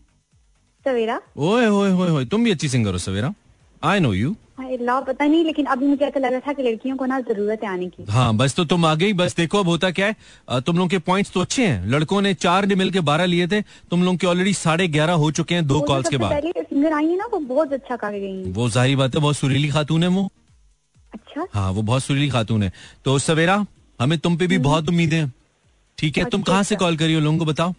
सवेरा। ओए ओए ओए ओए तुम भी अच्छी सिंगर हो सवेरा। आई नो यू पता नहीं लेकिन अभी मुझे ऐसा लग रहा था कि लड़कियों को ना ज़रूरत है आने की। हाँ बस तो तुम आ गई बस देखो अब होता क्या है। तुम लोग के पॉइंट्स तो अच्छे हैं। लड़कों ने चार ने मिलकर बारह लिए थे तुम लोग के ऑलरेडी साढ़े ग्यारह हो चुके हैं दो कॉल्स के बाद। सिंगर आई है ना वो बहुत अच्छा गा गई। वो ज़ाहिर बात है बहुत सुरीली खातून है वो। अच्छा? हाँ वो बहुत सुरीली खातून है। तो सवेरा हमें तुम पे भी बहुत उम्मीद है। ठीक है तुम अच्छा, कहाँ से। कॉल करी हो लोगों को बताओ।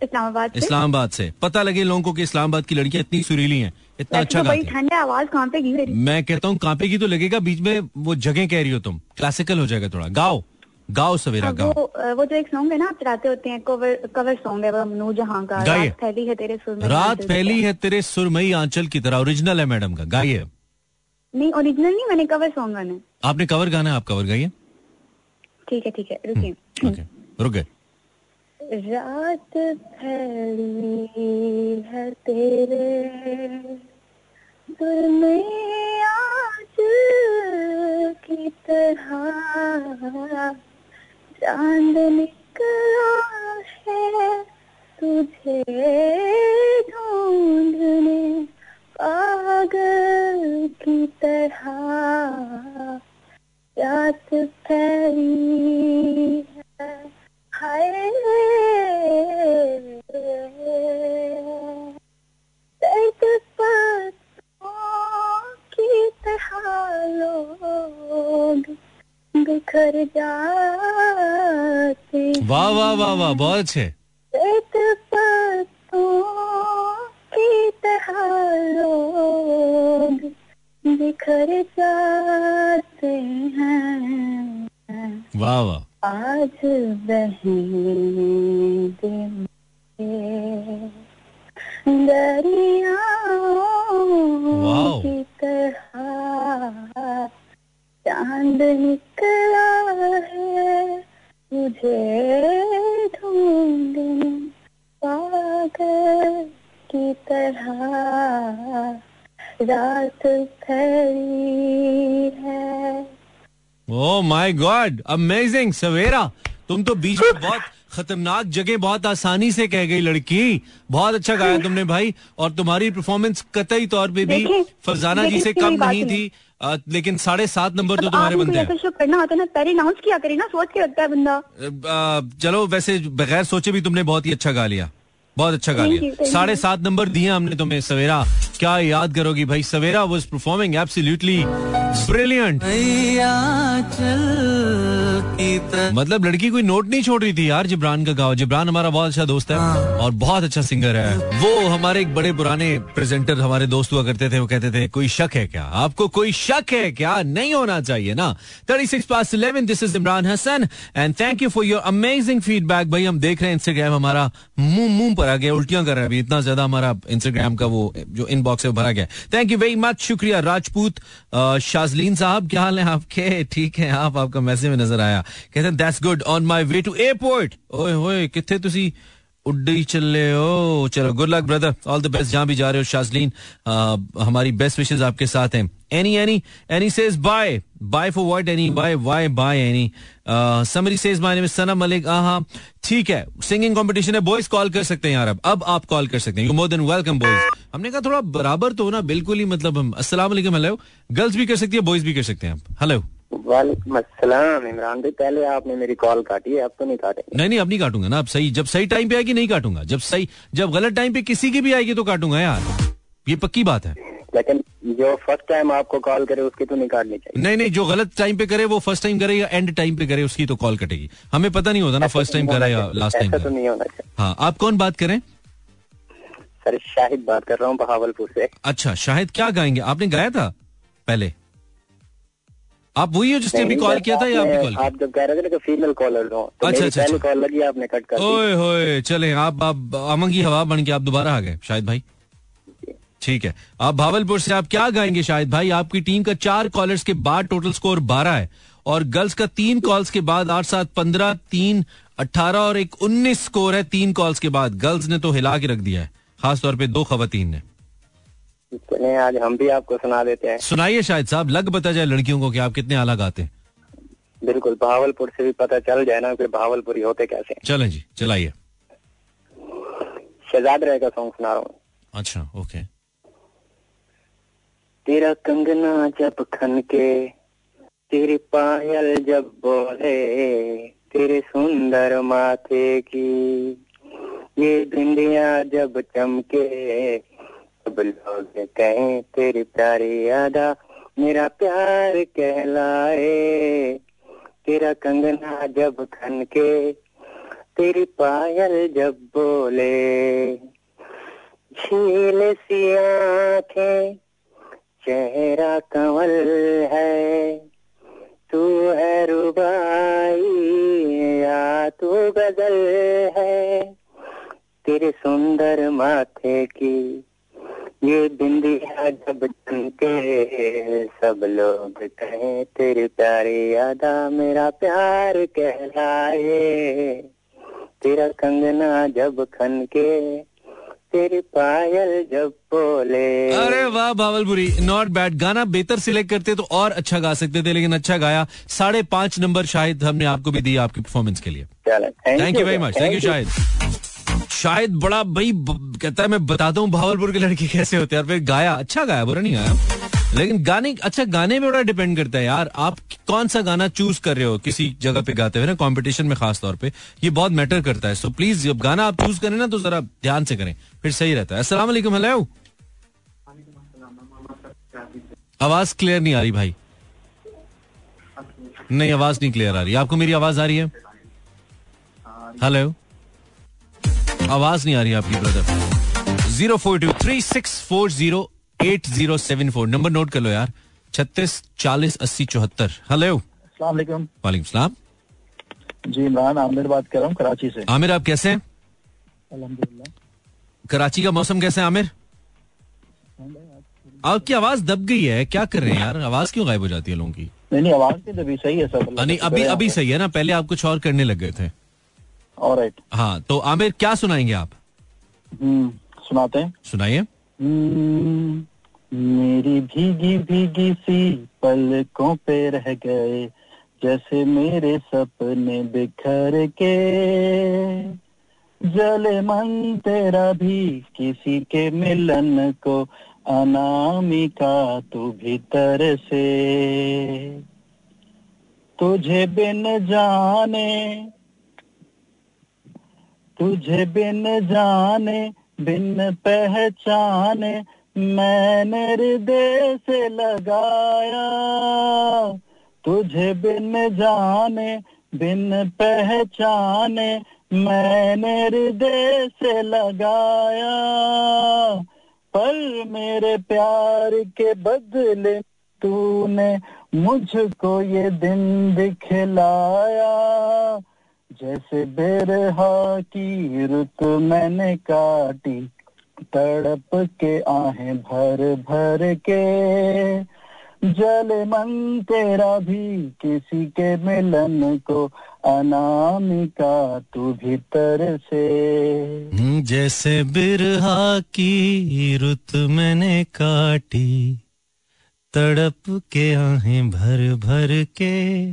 इस्लामाबाद से। इस्लामाबाद से। पता लगे लोगों को कि इस्लामाबाद की लड़कियाँ इतनी सुरीली हैं इतना अच्छा तो गाती हैं। ठंड है आवाज़ कहाँ पे गई मेरी मैं कहता हूँ कांपे तो लगेगा बीच में वो जगह कह रही हो तुम। क्लासिकल हो जाएगा थोड़ा। गाओ। गाओ सवेरा गाओ। वो वो जो एक सॉन्ग है ना आप चलाते होते हैं कवर कवर सॉन्ग है वो मनोज जहाँ का रात फैली है तेरे सुर में रात फैली है तेरे सुरमई आंचल की तरह। ओरिजिनल है मैडम का गाइए। नहीं ओरिजिनल नहीं मैंने कवर सॉन्ग गाना है। आपने कवर गाना है आप कवर गाइए। ठीक है ठीक है रुकिए। ओके रुक गए। रात फैली है तेरे। दिल आज की तरह चाँद निकला है तुझे ढूँढने पागल की तरह। रात फैली है बिखर जाते वाह वाह वाह वाह बहुत अच्छे। बिखर जाते हैं। वाह वाह। आज बहने मुझे दरियाओं की तरह चाँद निकला है तुझे ढूँढने पागल की तरह रात है oh my god amazing Savera तुम तो बीच में बहुत खतरनाक जगह बहुत आसानी से कह गई लड़की। बहुत अच्छा गाया तुमने भाई और तुम्हारी परफॉर्मेंस कतई तौर पे भी फरजाना जी से कम नहीं थी। अ, लेकिन साढ़े सात नंबर तो तुम्हारे बनते हैं। करना होता है ना पहले अनाउंस किया करे ना सोच के रखता है बंदा। चलो वैसे बगैर सोचे भी तुमने बहुत ही अच्छा गा लिया। बहुत अच्छा गा लिया। साढ़े सात नंबर दिए हमने तुम्हें सवेरा क्या याद करोगी भाई Savera was performing absolutely brilliant मतलब लड़की कोई नोट नहीं छोड़ रही थी यार जिब्रान का गाओ। जिब्रान हमारा बहुत अच्छा दोस्त है और बहुत अच्छा सिंगर है। वो हमारे एक बड़े पुराने प्रेजेंटर हमारे दोस्त हुआ करते थे वो कहते थे कोई शक है क्या? आपको कोई शक है क्या? नहीं होना चाहिए ना। Thirty six past eleven this is Imran Hasan and thank you for your amazing feedback भाई हम देख रहे हैं इंस्टाग्राम हमारा मुँह मुँह पर आ गया उल्टियाँ कर रहा है अभी। इतना ज़्यादा हमारा इंस्टाग्राम का वो जो इनबॉक्स है भरा गया थैंक यू वेरी मच शुक्रिया राजपूत शाजलीन साहब क्या हाल है आपके? ठीक है आप आपका मैसेज में नज़र आया कहते हैं that's good on my way to airport ओए होए किथे तुसी उड्डी चले हो। चलो good luck brother all the best जहाँ भी जा रहे हो, शाजलीन। हमारी बेस्ट विशेष आपके साथ हैं। Any any any says bye bye for what any bye why bye any summary says my name is Sana Malik हाँ ठीक है। सिंगिंग कंपटीशन है बॉयज़ कॉल कर सकते हैं यार अब। अब आप कॉल कर सकते हैं। You more than welcome boys हमने कहा थोड़ा बराबर तो हो ना बिल्कुल ही मतलब हम अस्सलाम वालेकुम हेलो गर्ल्स भी कर सकती है बॉयज़ भी कर सकते हैं आप। हेलो वालेकुम अस्सलाम इमरान भाई पहले आपने मेरी कॉल काटी है अब तो नहीं काटेंगे। नहीं नहीं अब नहीं काटूँगा ना अब सही जब सही टाइम पे आएगी नहीं काटूँगा। जब सही जब गलत टाइम पे किसी की भी आएगी तो काटूँगा यार। ये पक्की बात है। लेकिन जो फ़र्स्ट टाइम आपको कॉल करे उसकी तो नहीं काटनी चाहिए। नहीं नहीं जो गलत टाइम पे करे वो फ़र्स्ट टाइम करे या एंड टाइम पे करे उसकी तो कॉल कटेगी। हमें पता नहीं होता ना फ़र्स्ट टाइम करे या लास्ट टाइम तो नहीं होना चाहिए। हाँ आप कौन बात करें? सर शाहिद बात कर रहा हूँ बहावलपुर से। अच्छा शाहिद क्या गाएँगे? आपने गाया था पहले? आप वही हो जिसने अभी कॉल किया था या आपने कॉल आप जब कह रहे थे ना फीमेल कॉलर हो तो अच्छा, अच्छा, पहली अच्छा। कॉल लगी आपने कट कर ओए होए चले आप आप अमंगी हवा बन के आप दोबारा आ गए शायद भाई। ठीक है। आप भावलपुर से आप क्या गाएँगे शायद भाई? आपकी टीम का चार कॉलर्स के बाद टोटल स्कोर बारह है और गर्ल्स का तीन कॉल्स के बाद आठ सात पंद्रह तीन अट्ठारह और एक उन्नीस स्कोर है तीन कॉल्स के बाद। गर्ल्स ने तो हिला के रख दिया है। खासतौर पे दो खवतीन ने चलिए आज हम भी आपको सुना देते हैं। सुनाइए शायद साहब लग पता जाए लड़कियों को कि आप कितने आला गाते हैं। बिल्कुल बहावलपुर से भी पता चल जाए ना कि बहावलपुरी होते कैसे। चलें जी चलाइए। शहजाद राय का सॉन्ग सुना रहा हूँ। अच्छा ओके। तेरा कंगना जब खन के तेरी पायल जब बोले तेरे सुंदर माथे की ये बिंदिया जब चमके सब लोग कहें, तेरी प्यारी अदा मेरा प्यार कहलाए। तेरा कंगना जब खन के तेरी पायल जब बोले। झील सी आँखें, चेहरा कंवल है। तू है रुबाई, या तू गज़ल है? तेरे सुंदर माथे की। ये बिंदिया जब चमके सब लोग कहें तेरे प्यारी अदा मेरा प्यार कहलाए। तेरा कंगना जब खन के तेरी पायल जब बोले अरे वाह बावलपुरी नॉट बैड गाना बेहतर सिलेक्ट करते तो और अच्छा गा सकते थे लेकिन अच्छा गाया। साढ़े पाँच नंबर शायद हमने आपको भी दिया आपकी परफॉर्मेंस के लिए। चलो thank you very much thank you शायद शायद बड़ा भाई कहता है, मैं बताता हूँ भावलपुर के लड़के कैसे होते हैं। फिर गाया अच्छा गाया, बुरा नहीं गाया। लेकिन गाने अच्छा गाने में बड़ा डिपेंड करता है यार। आप कौन सा गाना चूज़ कर रहे हो किसी जगह पे गाते हुए ना कंपटीशन में खास तौर पे, ये बहुत मैटर करता है। सो प्लीज़ जब गाना आप चूज़ करें ना तो जरा ध्यान से करें। फिर सही रहता है। वालेकुम हेलो आवाज़ क्लियर नहीं आ रही भाई। नहीं, आवाज़ नहीं क्लियर आ रही। आपको मेरी आवाज़ आ रही है? हेलो आवाज़ नहीं आ रही आपकी brother zero four two three six four zero eight zero seven four. Number note कर लो यार। छत्तीस चालीस अस्सी चौहत्तर। हेलो। वालेकुम सलाम। जी इमरान आमिर बात कर रहा हूँ कराची से। आमिर आप कैसे हैं? अल्हम्दुलिल्लाह। कराची का मौसम कैसे है आमिर? आपकी आवाज़ दब गई है। क्या कर रहे हैं यार? आवाज़ क्यों गायब हो जाती है लोगों की? नहीं नहीं आवाज़ तो भी सही है सब नहीं अभी अभी सही है ना। पहले आप कुछ और करने लग गए थे। ऑलराइट हाँ तो आमिर क्या सुनाएँगे आप? हम्म सुनाते हैं। सुनाइए। हम्म, मेरी भीगी भीगी सी पलकों पे रह गए जैसे मेरे सपने बिखर के। जले मन तेरा भी किसी के मिलन को अनामिका तू भीतर से। तुझे बिन जाने तुझे बिन जाने, बिन पहचाने मैंने हृदय से लगाया। तुझे बिन जाने, बिन पहचाने मैंने हृदय से लगाया। पर मेरे प्यार के बदले तूने मुझको ये दिन दिखलाया। जैसे बेरहा की रुत मैंने काटी तड़प के आहें भर भर के। जल मन तेरा भी किसी के मिलन को अनामिका तू भीतर से। हम्म, जैसे बिरहा की रुत मैंने काटी तड़प के आहें भर भर के।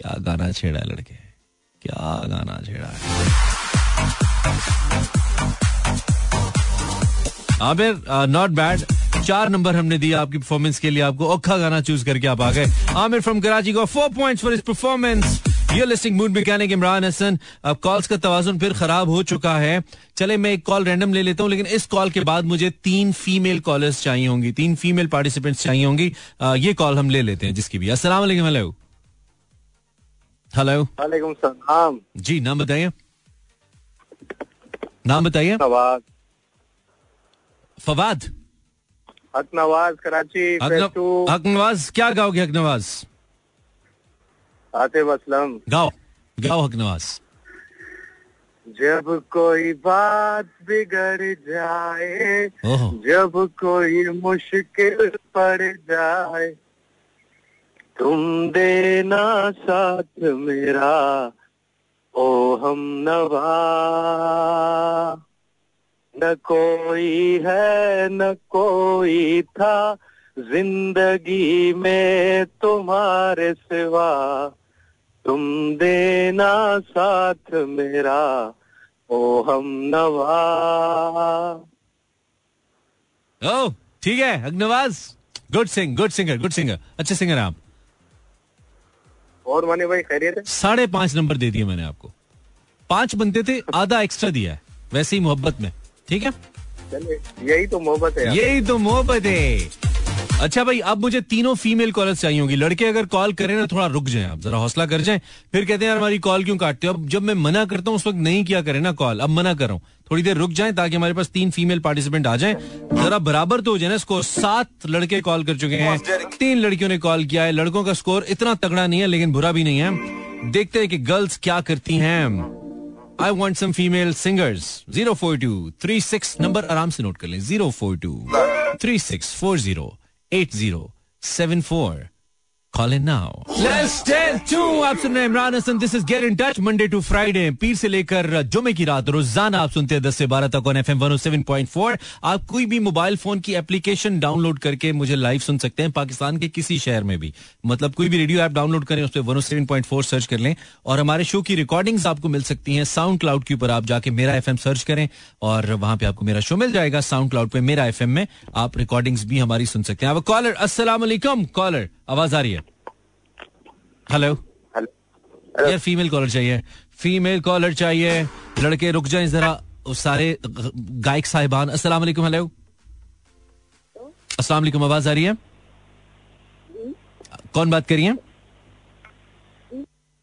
क्या गाना छेड़ा है लड़के? क्या गाना छेड़ा है? आमिर नॉट बैड चार नंबर हमने दिया आपकी परफॉर्मेंस के लिए। आपको औखा गाना चूज़ करके आप आ गए। आमिर फ्रॉम कराची को फोर पॉइंट्स फॉर इस performance mood mechanic Imran Hasan. अब कॉल्स का तवाजुन फिर खराब हो चुका है। चले मैं एक कॉल रैंडम ले लेता हूँ लेकिन इस कॉल के बाद मुझे तीन फीमेल कॉलर्स चाहिए होंगी। तीन फीमेल पार्टिसिपेंट्स चाहिए होंगी। अ, ये कॉल हम ले लेते हैं जिसकी भी। अस्सलाम वालेकुम हेलो वालेकुम सलाम जी नाम बताइए। नाम बताइए। फवाद। फवाद? हक नवाज़ कराची हक हक नवाज़ क्या गाओगे हक नवाज़ आतिफ असलम। गाओ गाओ हक नवाज़ जब कोई बात बिगड़ जाए जब कोई मुश्किल पड़ जाए तुम देना साथ मेरा, ओ हम नवा। न कोई है, न कोई था, ज़िंदगी में तुम्हारे सिवा। तुम देना साथ मेरा, ओ हम नवा। ठीक है, अग्नवाज। Good sing good singer good singer अच्छे सिंगर आप। और मैंने भाई खैरियत है? साढ़े पाँच नंबर दे दिए मैंने आपको। पाँच बनते थे आधा एक्स्ट्रा दिया है। वैसे ही मोहब्बत में। ठीक है? यही तो मोहब्बत है यही तो मोहब्बत है। अच्छा भाई, अब मुझे तीनों फीमेल कॉलर्स चाहिए होंगी। लड़के अगर कॉल करें ना, थोड़ा रुक जाएँ आप, जरा हौसला कर जाएँ। फिर कहते हैं, यार, हमारी कॉल क्यों काटते हो? अब जब मैं मना करता हूँ, उस वक्त नहीं किया करें ना कॉल अब मना कर रहा हूँ। थोड़ी देर रुक जाएँ ताकि हमारे पास तीन फीमेल पार्टिसिपेंट आ जाएँ। जरा बराबर तो हो जाए ना स्कोर सात लड़के कॉल कर चुके हैं। तीन लड़कियों ने कॉल किया है। लड़कों का स्कोर इतना तगड़ा नहीं है, लेकिन बुरा भी नहीं है। देखते हैं कि गर्ल्स क्या करती हैं। I want some female singers zero four two three six number आराम से नोट कर लें। Zero four two three six four zero 8074 call in now आप सुन रहे Imran Hasan this is get in touch Monday to Friday पीर से लेकर जुमे की रात रोज़ाना आप सुनते हैं दस से बारह तक on F M one seven point four आप कोई भी मोबाइल फ़ोन की एप्लीकेशन डाउनलोड करके मुझे लाइव सुन सकते हैं पाकिस्तान के किसी शहर में भी मतलब कोई भी रेडियो ऐप डाउनलोड करें उस पर one seven point four search कर लें और हमारे शो की रिकॉर्डिंग्स आपको मिल सकती हैं साउंड क्लाउड के ऊपर आप जाके मेरा एफ़ एम सर्च करें और वहाँ पे आपको मेरा शो मिल जाएगा साउंड क्लाउड पे मेरा एफ़ एम में आप रिकॉर्डिंग्स भी हमारी सुन सकते हैं कॉलर असल कॉलर आवाज़ आ रही है? हेलो हेलो यार फीमेल कॉलर चाहिए। फीमेल कॉलर चाहिए। लड़के रुक जाए जरा। सारे गायक साहिबान अस्सलाम वालेकुम हेलो अस्सलाम वालेकुम आवाज़ आ रही है? कौन बात करिए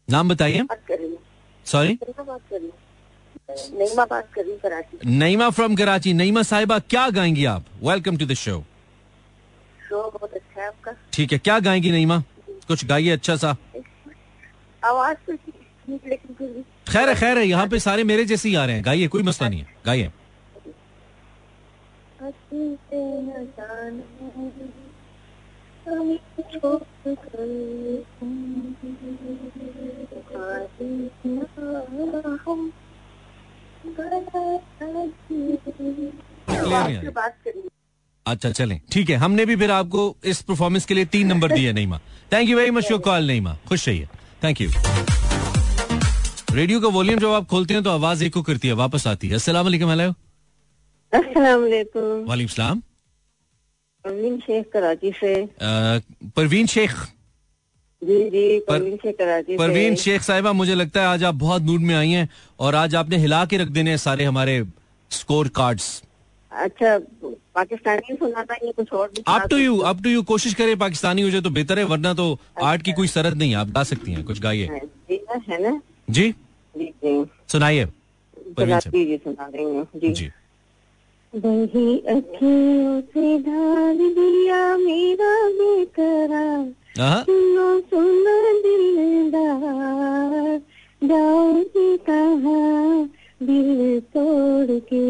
नाम बताइए। कर रही हूँ। सॉरी नईमा बात कर रही नईमा बात कर रही कराची। नईमा फ्रॉम कराची। नईमा साहिबा क्या गाएँगी आप? Welcome to the show show बहुत अच्छा है आपका? ठीक है क्या गाएँगी नईमा? कुछ गाइए अच्छा सा। आवाज़ तो लेकिन खैर है खैर है यहाँ पे सारे मेरे जैसे ही आ रहे हैं। गाइए कोई मसला नहीं है गाइए। बात करिए। अच्छा चलें। ठीक है हमने भी फिर आपको इस परफॉर्मेंस के लिए तीन नंबर दिए Naima. Thank you very much your call Naima. खुश रहिए। थैंक यू रेडियो का वॉल्यूम जब आप खोलते हैं तो आवाज़ एको करती है वापस आती है। अस्सलाम वालेकुम हेलो। अस्सलाम वालेकुम। वालेकुम सलाम। परवीन शेख कराची से। परवीन शेख। जी जी परवीन शेख कराची परवीन शेख साहिबा मुझे लगता है आज आप बहुत मूड में आई हैं और आज आपने हिला के रख देने सारे हमारे स्कोर कार्ड्स अच्छा पाकिस्तानी सुनाता ये कुछ और भी up to you up to you कोशिश करें पाकिस्तानी हो जाए तो बेहतर है वरना तो आर्ट की कोई सरहद नहीं है आप गा सकती हैं कुछ गाइए। हाँ, जी ना है ना? जी? सुनाइए जी सुना रही हूँ जी। जी। वही अखियों से ढाल दिया मेरा बेकरार। सुनो सुनो दिलदार जाओगी कहाँ दिल तोड़ के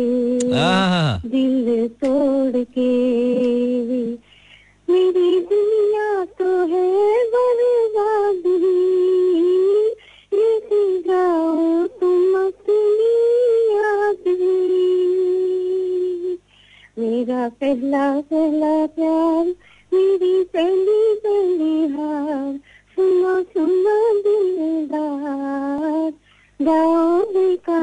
दिल तोड़ के। मेरी दुनिया तो है बर्बादी लेके जाओ तुम अपनी याद मेरा पहला पहला प्यार मेरी पहली पहली हार सुनो सुनो दिलदार। कहाँ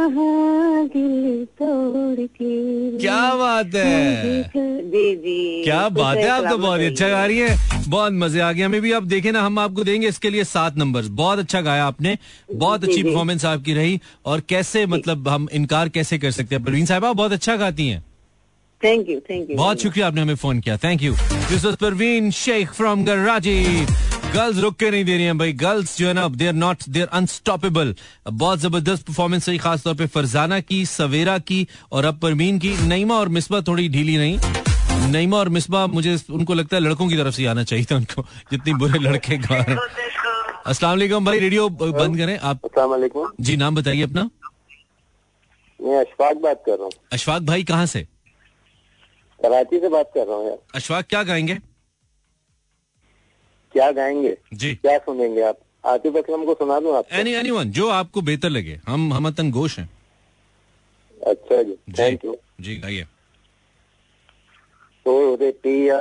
दिल तोड़ के। क्या बात है? जी जी क्या बात है? आप तो बहुत अच्छा गा रही है। है बहुत मज़े आ गए। हमें भी आप देखें ना हम आपको देंगे इसके लिए सात नंबर बहुत अच्छा गाया आपने। बहुत अच्छी परफॉर्मेंस आपकी रही। और कैसे मतलब हम इनकार कैसे कर सकते हैं? परवीन साहब आप बहुत अच्छा गाती हैं। थैंक यू थैंक यू बहुत शुक्रिया आपने हमें फ़ोन किया। Thank you this was Parveen Shaikh from Karachi girls रुक के नहीं दे रही हैं भाई। गर्ल्स जो है ना they are not they are unstoppable बहुत ज़बरदस्त परफॉर्मेंस रही खासतौर पे फरजाना की सवेरा की और अब परवीन की। नईमा और मिसबा थोड़ी ढीली नहीं नईमा और मिसबा मुझे उनको लगता है लड़कों की तरफ़ से आना चाहिए था उनको। जितनी बुरे लड़के गा रहे अस्सलाम वालेकुम भाई रेडियो बंद करें। आप अस्सलाम जी नाम बताइए अपना। मैं अशफाक बात कर रहा हूँ। अशफाक भाई कहाँ से? कराची से बात कर रहा हूँ यार। अशफाक क्या गाएँगे? क्या गाएँगे? जी। क्या सुनेंगे आप? आतिफ असलम को सुना दूँ आप एनी एनी जो आपको बेहतर लगे। हम हम तन गोश हैं। अच्छा जी थैंक यू जी गाइए। ओ रे पिया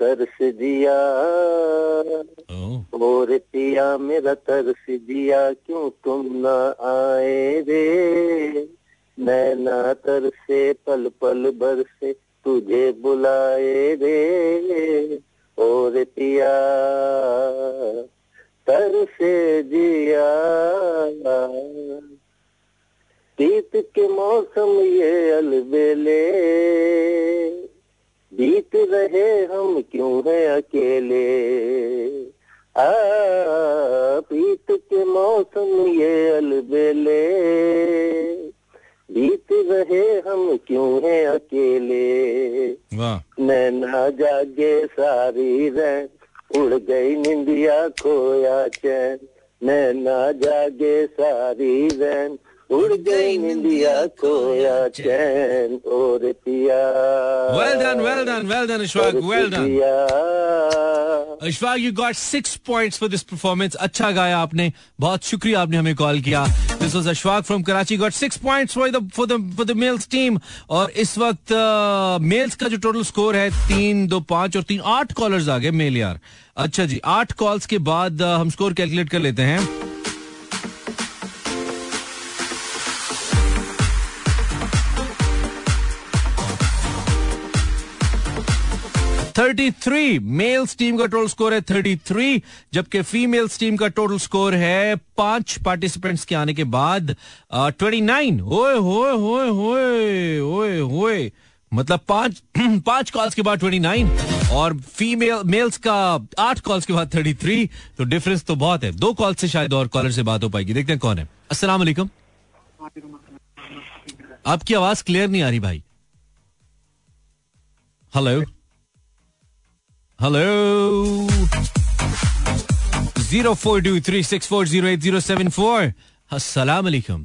तरस दिया। ओह ओ। रे पिया मेरा तरस दिया। क्यों तुम न आए रे? नैना तरसे पल पल भर से तुझे बुलाए रे। ओ रे पिया तरसे दिया बीत के मौसम ये अलबेले, बीत रहे हम क्यों हैं अकेले? आ प्रीत के मौसम ये अलबेले बीत रहे हम क्यों हैं अकेले? मै नैना जागे सारी रैन उड़ गई निंदिया खोया चैन। नैना जागे सारी रैन उड़ गई निंदिया खोया चैन और पिया। Well done, well done, well done, Ishwak, well done. पिया। Ishwak, you got six points for this performance. अच्छा गाया आपने। बहुत शुक्रिया आपने हमें कॉल किया। This was Ashfaq from Karachi got six points for the for the for the males team और इस वक्त मेल्स का जो टोटल स्कोर है तीन दो पाँच और तीन आठ कॉलर्स आ गए मेल यार। अच्छा जी आठ कॉल्स के बाद uh, हम स्कोर कैलकुलेट कर लेते हैं। थर्टी थ्री मेल्स टीम का टोटल स्कोर है थर्टी थ्री जबकि फीमेल्स टीम का टोटल स्कोर है पाँच पार्टिसिपेंट्स के आने के बाद ट्वेंटी नाइन होए होए होए होए होए होए। मतलब पाँच पाँच कॉल्स के बाद ट्वेंटी नाइन और फीमेल मेल्स का आठ कॉल्स के बाद थर्टी थ्री तो डिफरेंस तो बहुत है। दो कॉल से शायद और कॉलर से बात हो पाएगी। देखते हैं कौन है। अस्सलाम वालेकुम। आपकी आवाज़ क्लियर नहीं आ रही भाई। Hello hello zero four two three six four zero eight zero seven four अस्सलाम वालेकुम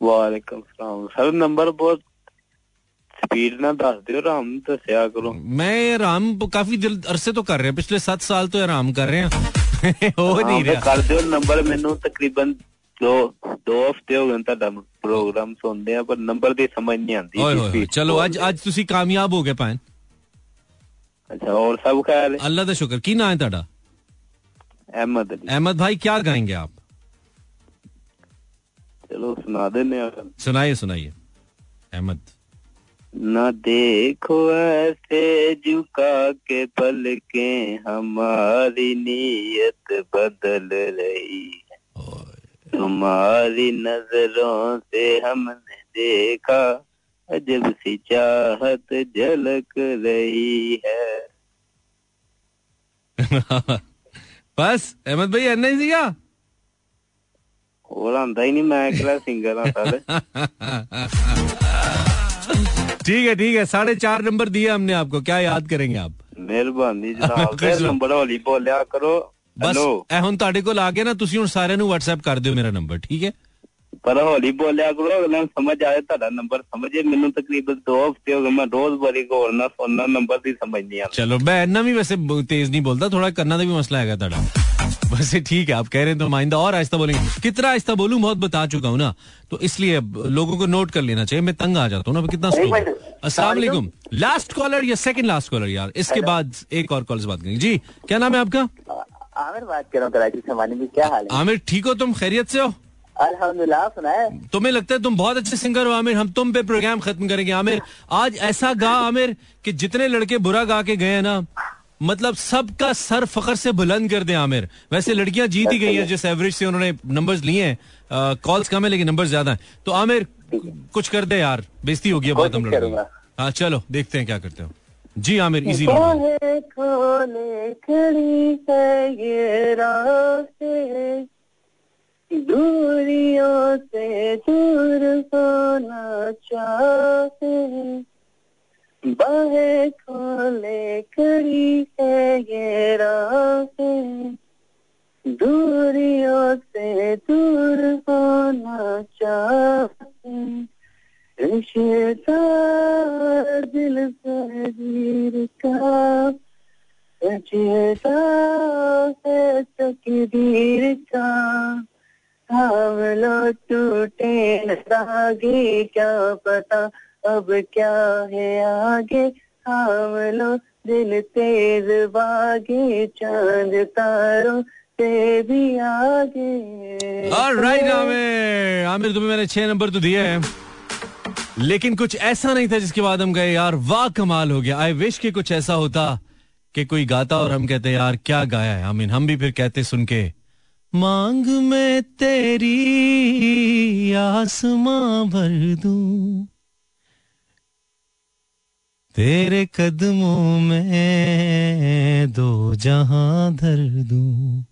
ਵਾਲੇਕਮ ਸਲਾਮ ਸਰ ਨੰਬਰ ਬਹੁਤ स्पीड ना दस दियो राम दसिया करो मैं आराम काफी दिल अरसे तो कर रहे हैं पिछले सात साल तो आराम कर रहे हैं हो नहीं ਫਿਰ रहा ਕਰ ਦਿਓ ਨੰਬਰ ਮੈਨੂੰ ਤਕਰੀਬਨ ਦੋ ਦੋ ਹਫ਼ਤੇ ਹੋ ਗਏ ਨੇ ਤੁਹਾਡਾ ਪ੍ਰੋਗਰਾਮ ਸੁਣਦੇ ਆ ਪਰ ਨੰਬਰ ਦੀ ਸਮਝ ਨਹੀਂ ਆਉਂਦੀ ओए ਕਿ होए होए, speed चलो ਬਹੁਤ आज आज ਤੁਸੀਂ ਕਾਮਯਾਬ ਹੋ ਗਏ ਪੈਨ ਅੱਛਾ और सब ख्याल है अल्लाह का शुक्र की ना है ਤੁਹਾਡਾ अहमद अली अहमद भाई क्या गाएंगे आप चलो सुना देने आ सुनाइए सुनाइए अहमद न देखो ऐसे झुका के पलके हमारी नीयत बदल रही है तुम्हारी नजरों से हमने देखा अजब सी चाहत झलक रही है बस अहमद भाई अन्ना ही सीगा और आंदा ही नहीं मैं अकेला सिंगर हाँ साले ठीक है ठीक है साढ़े चार नंबर दिए हमने आपको क्या याद करेंगे आप ਮਿਹਰਬਾਨੀ ਜਨਾਬ ਕੁਛ ਫਿਰ ਨਾ। ਨੰਬਰ ਹੌਲੀ ਬੋਲਿਆ ਕਰੋ ਬਸ ਹੈਲੋ ਇਹ ਹੁਣ ਤੁਹਾਡੇ ਕੋਲ ਆ ਗਿਆ ਨਾ ਤੁਸੀਂ ਹੁਣ ਸਾਰਿਆਂ ਨੂੰ WhatsApp ਕਰ ਦਿਓ ਮੇਰਾ ਨੰਬਰ ਠੀਕ ਹੈ ਪਰ ਹੌਲੀ ਬੋਲਿਆ ਕਰੋ ਅਗਲਾ ਨੂੰ ਸਮਝ ਆਏ ਤੁਹਾਡਾ ਨੰਬਰ ਸਮਝੇ ਮੈਨੂੰ ਤਕਰੀਬਨ 2 ਹਫ਼ਤੇ ਹੋ ਗਏ ਮੈਂ ਰੋਜ਼ ਬੜੀ ਗੌਰ ਨਾਲ ਸੁਣਨਾ ਨੰਬਰ ਦੀ ਸਮਝ ਨਹੀਂ ਆਉਂਦੀ चलो मैं इतना भी वैसे ब- तेज नहीं बोलता थोड़ा करना का भी मसला है ਤੁਹਾਡਾ वैसे ठीक है आप कह रहे हैं तो माइंदा और आहिस्ता बोलेंगे कितना आहिस्ता बोलूं बहुत बता चुका हूं ना तो इसलिए अब लोगों को नोट कर लेना चाहिए मैं तंग आ जाता हूँ ना अब कितना स्लो अस्सलाम वालेकुम लास्ट कॉलर या सेकंड लास्ट कॉलर यार इसके बाद एक और कॉल से बात करेंगे जी क्या नाम है आपका आमिर बात कर रहा हूँ कराची से मानी जी क्या हाल है आमिर ठीक हो तुम खैरियत से हो अल्हम्दुलिल्लाह तुम्हें लगता है तुम बहुत अच्छे सिंगर हो आमिर? हम तुम पे प्रोग्राम खत्म करेंगे आमिर। आज ऐसा गा आमिर कि जितने लड़के बुरा गा के गए हैं ना मतलब सबका सर फखर से बुलंद कर दे आमिर। वैसे लड़कियाँ जीत ही गई हैं जिस एवरेज से उन्होंने नंबर्स लिए हैं। कॉल्स कम है लेकिन नंबर ज़्यादा है। तो आमिर कुछ कर दे यार बेजती होगी बहुत हम। की। हाँ चलो देखते हैं क्या करते हो। जी आमिर इजी खोले खड़ी है ये रास्ते। दूरियों से दूर होना चाहते। बाहें खोले खड़ी है ये रास्ते दूरियों से दूर होना चाहते। रिश्ता दिल तकदीर का रिश्ता है तकदीर का हम लो टूटे धागे क्या पता अब क्या है आगे? हम लो दिल तेज बागे, चाँद तारों से आगे। आमिर। आमिर, तुम्हें मैंने छह नंबर तो दिए हैं। लेकिन कुछ ऐसा नहीं था जिसके बाद हम गए, यार, वाह कमाल हो गया। आई विश कि कुछ ऐसा होता कि कोई गाता और हम कहते, यार, क्या गाया है? आमीन हम भी फिर कहते सुन के। मांग में तेरी आसमां भर दूँ। तेरे कदमों में दो जहाँ धर दूँ।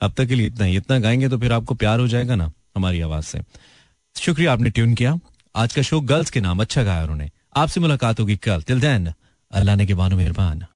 अब तक के लिए इतना ही। इतना गाएँगे तो फिर आपको प्यार हो जाएगा ना हमारी आवाज़ से। शुक्रिया, आपने ट्यून किया। आज का शो गर्ल्स के नाम अच्छा गाया उन्होंने। आपसे मुलाकात होगी कल। टिल देन अल्लाह ने के बानो मेहरबान।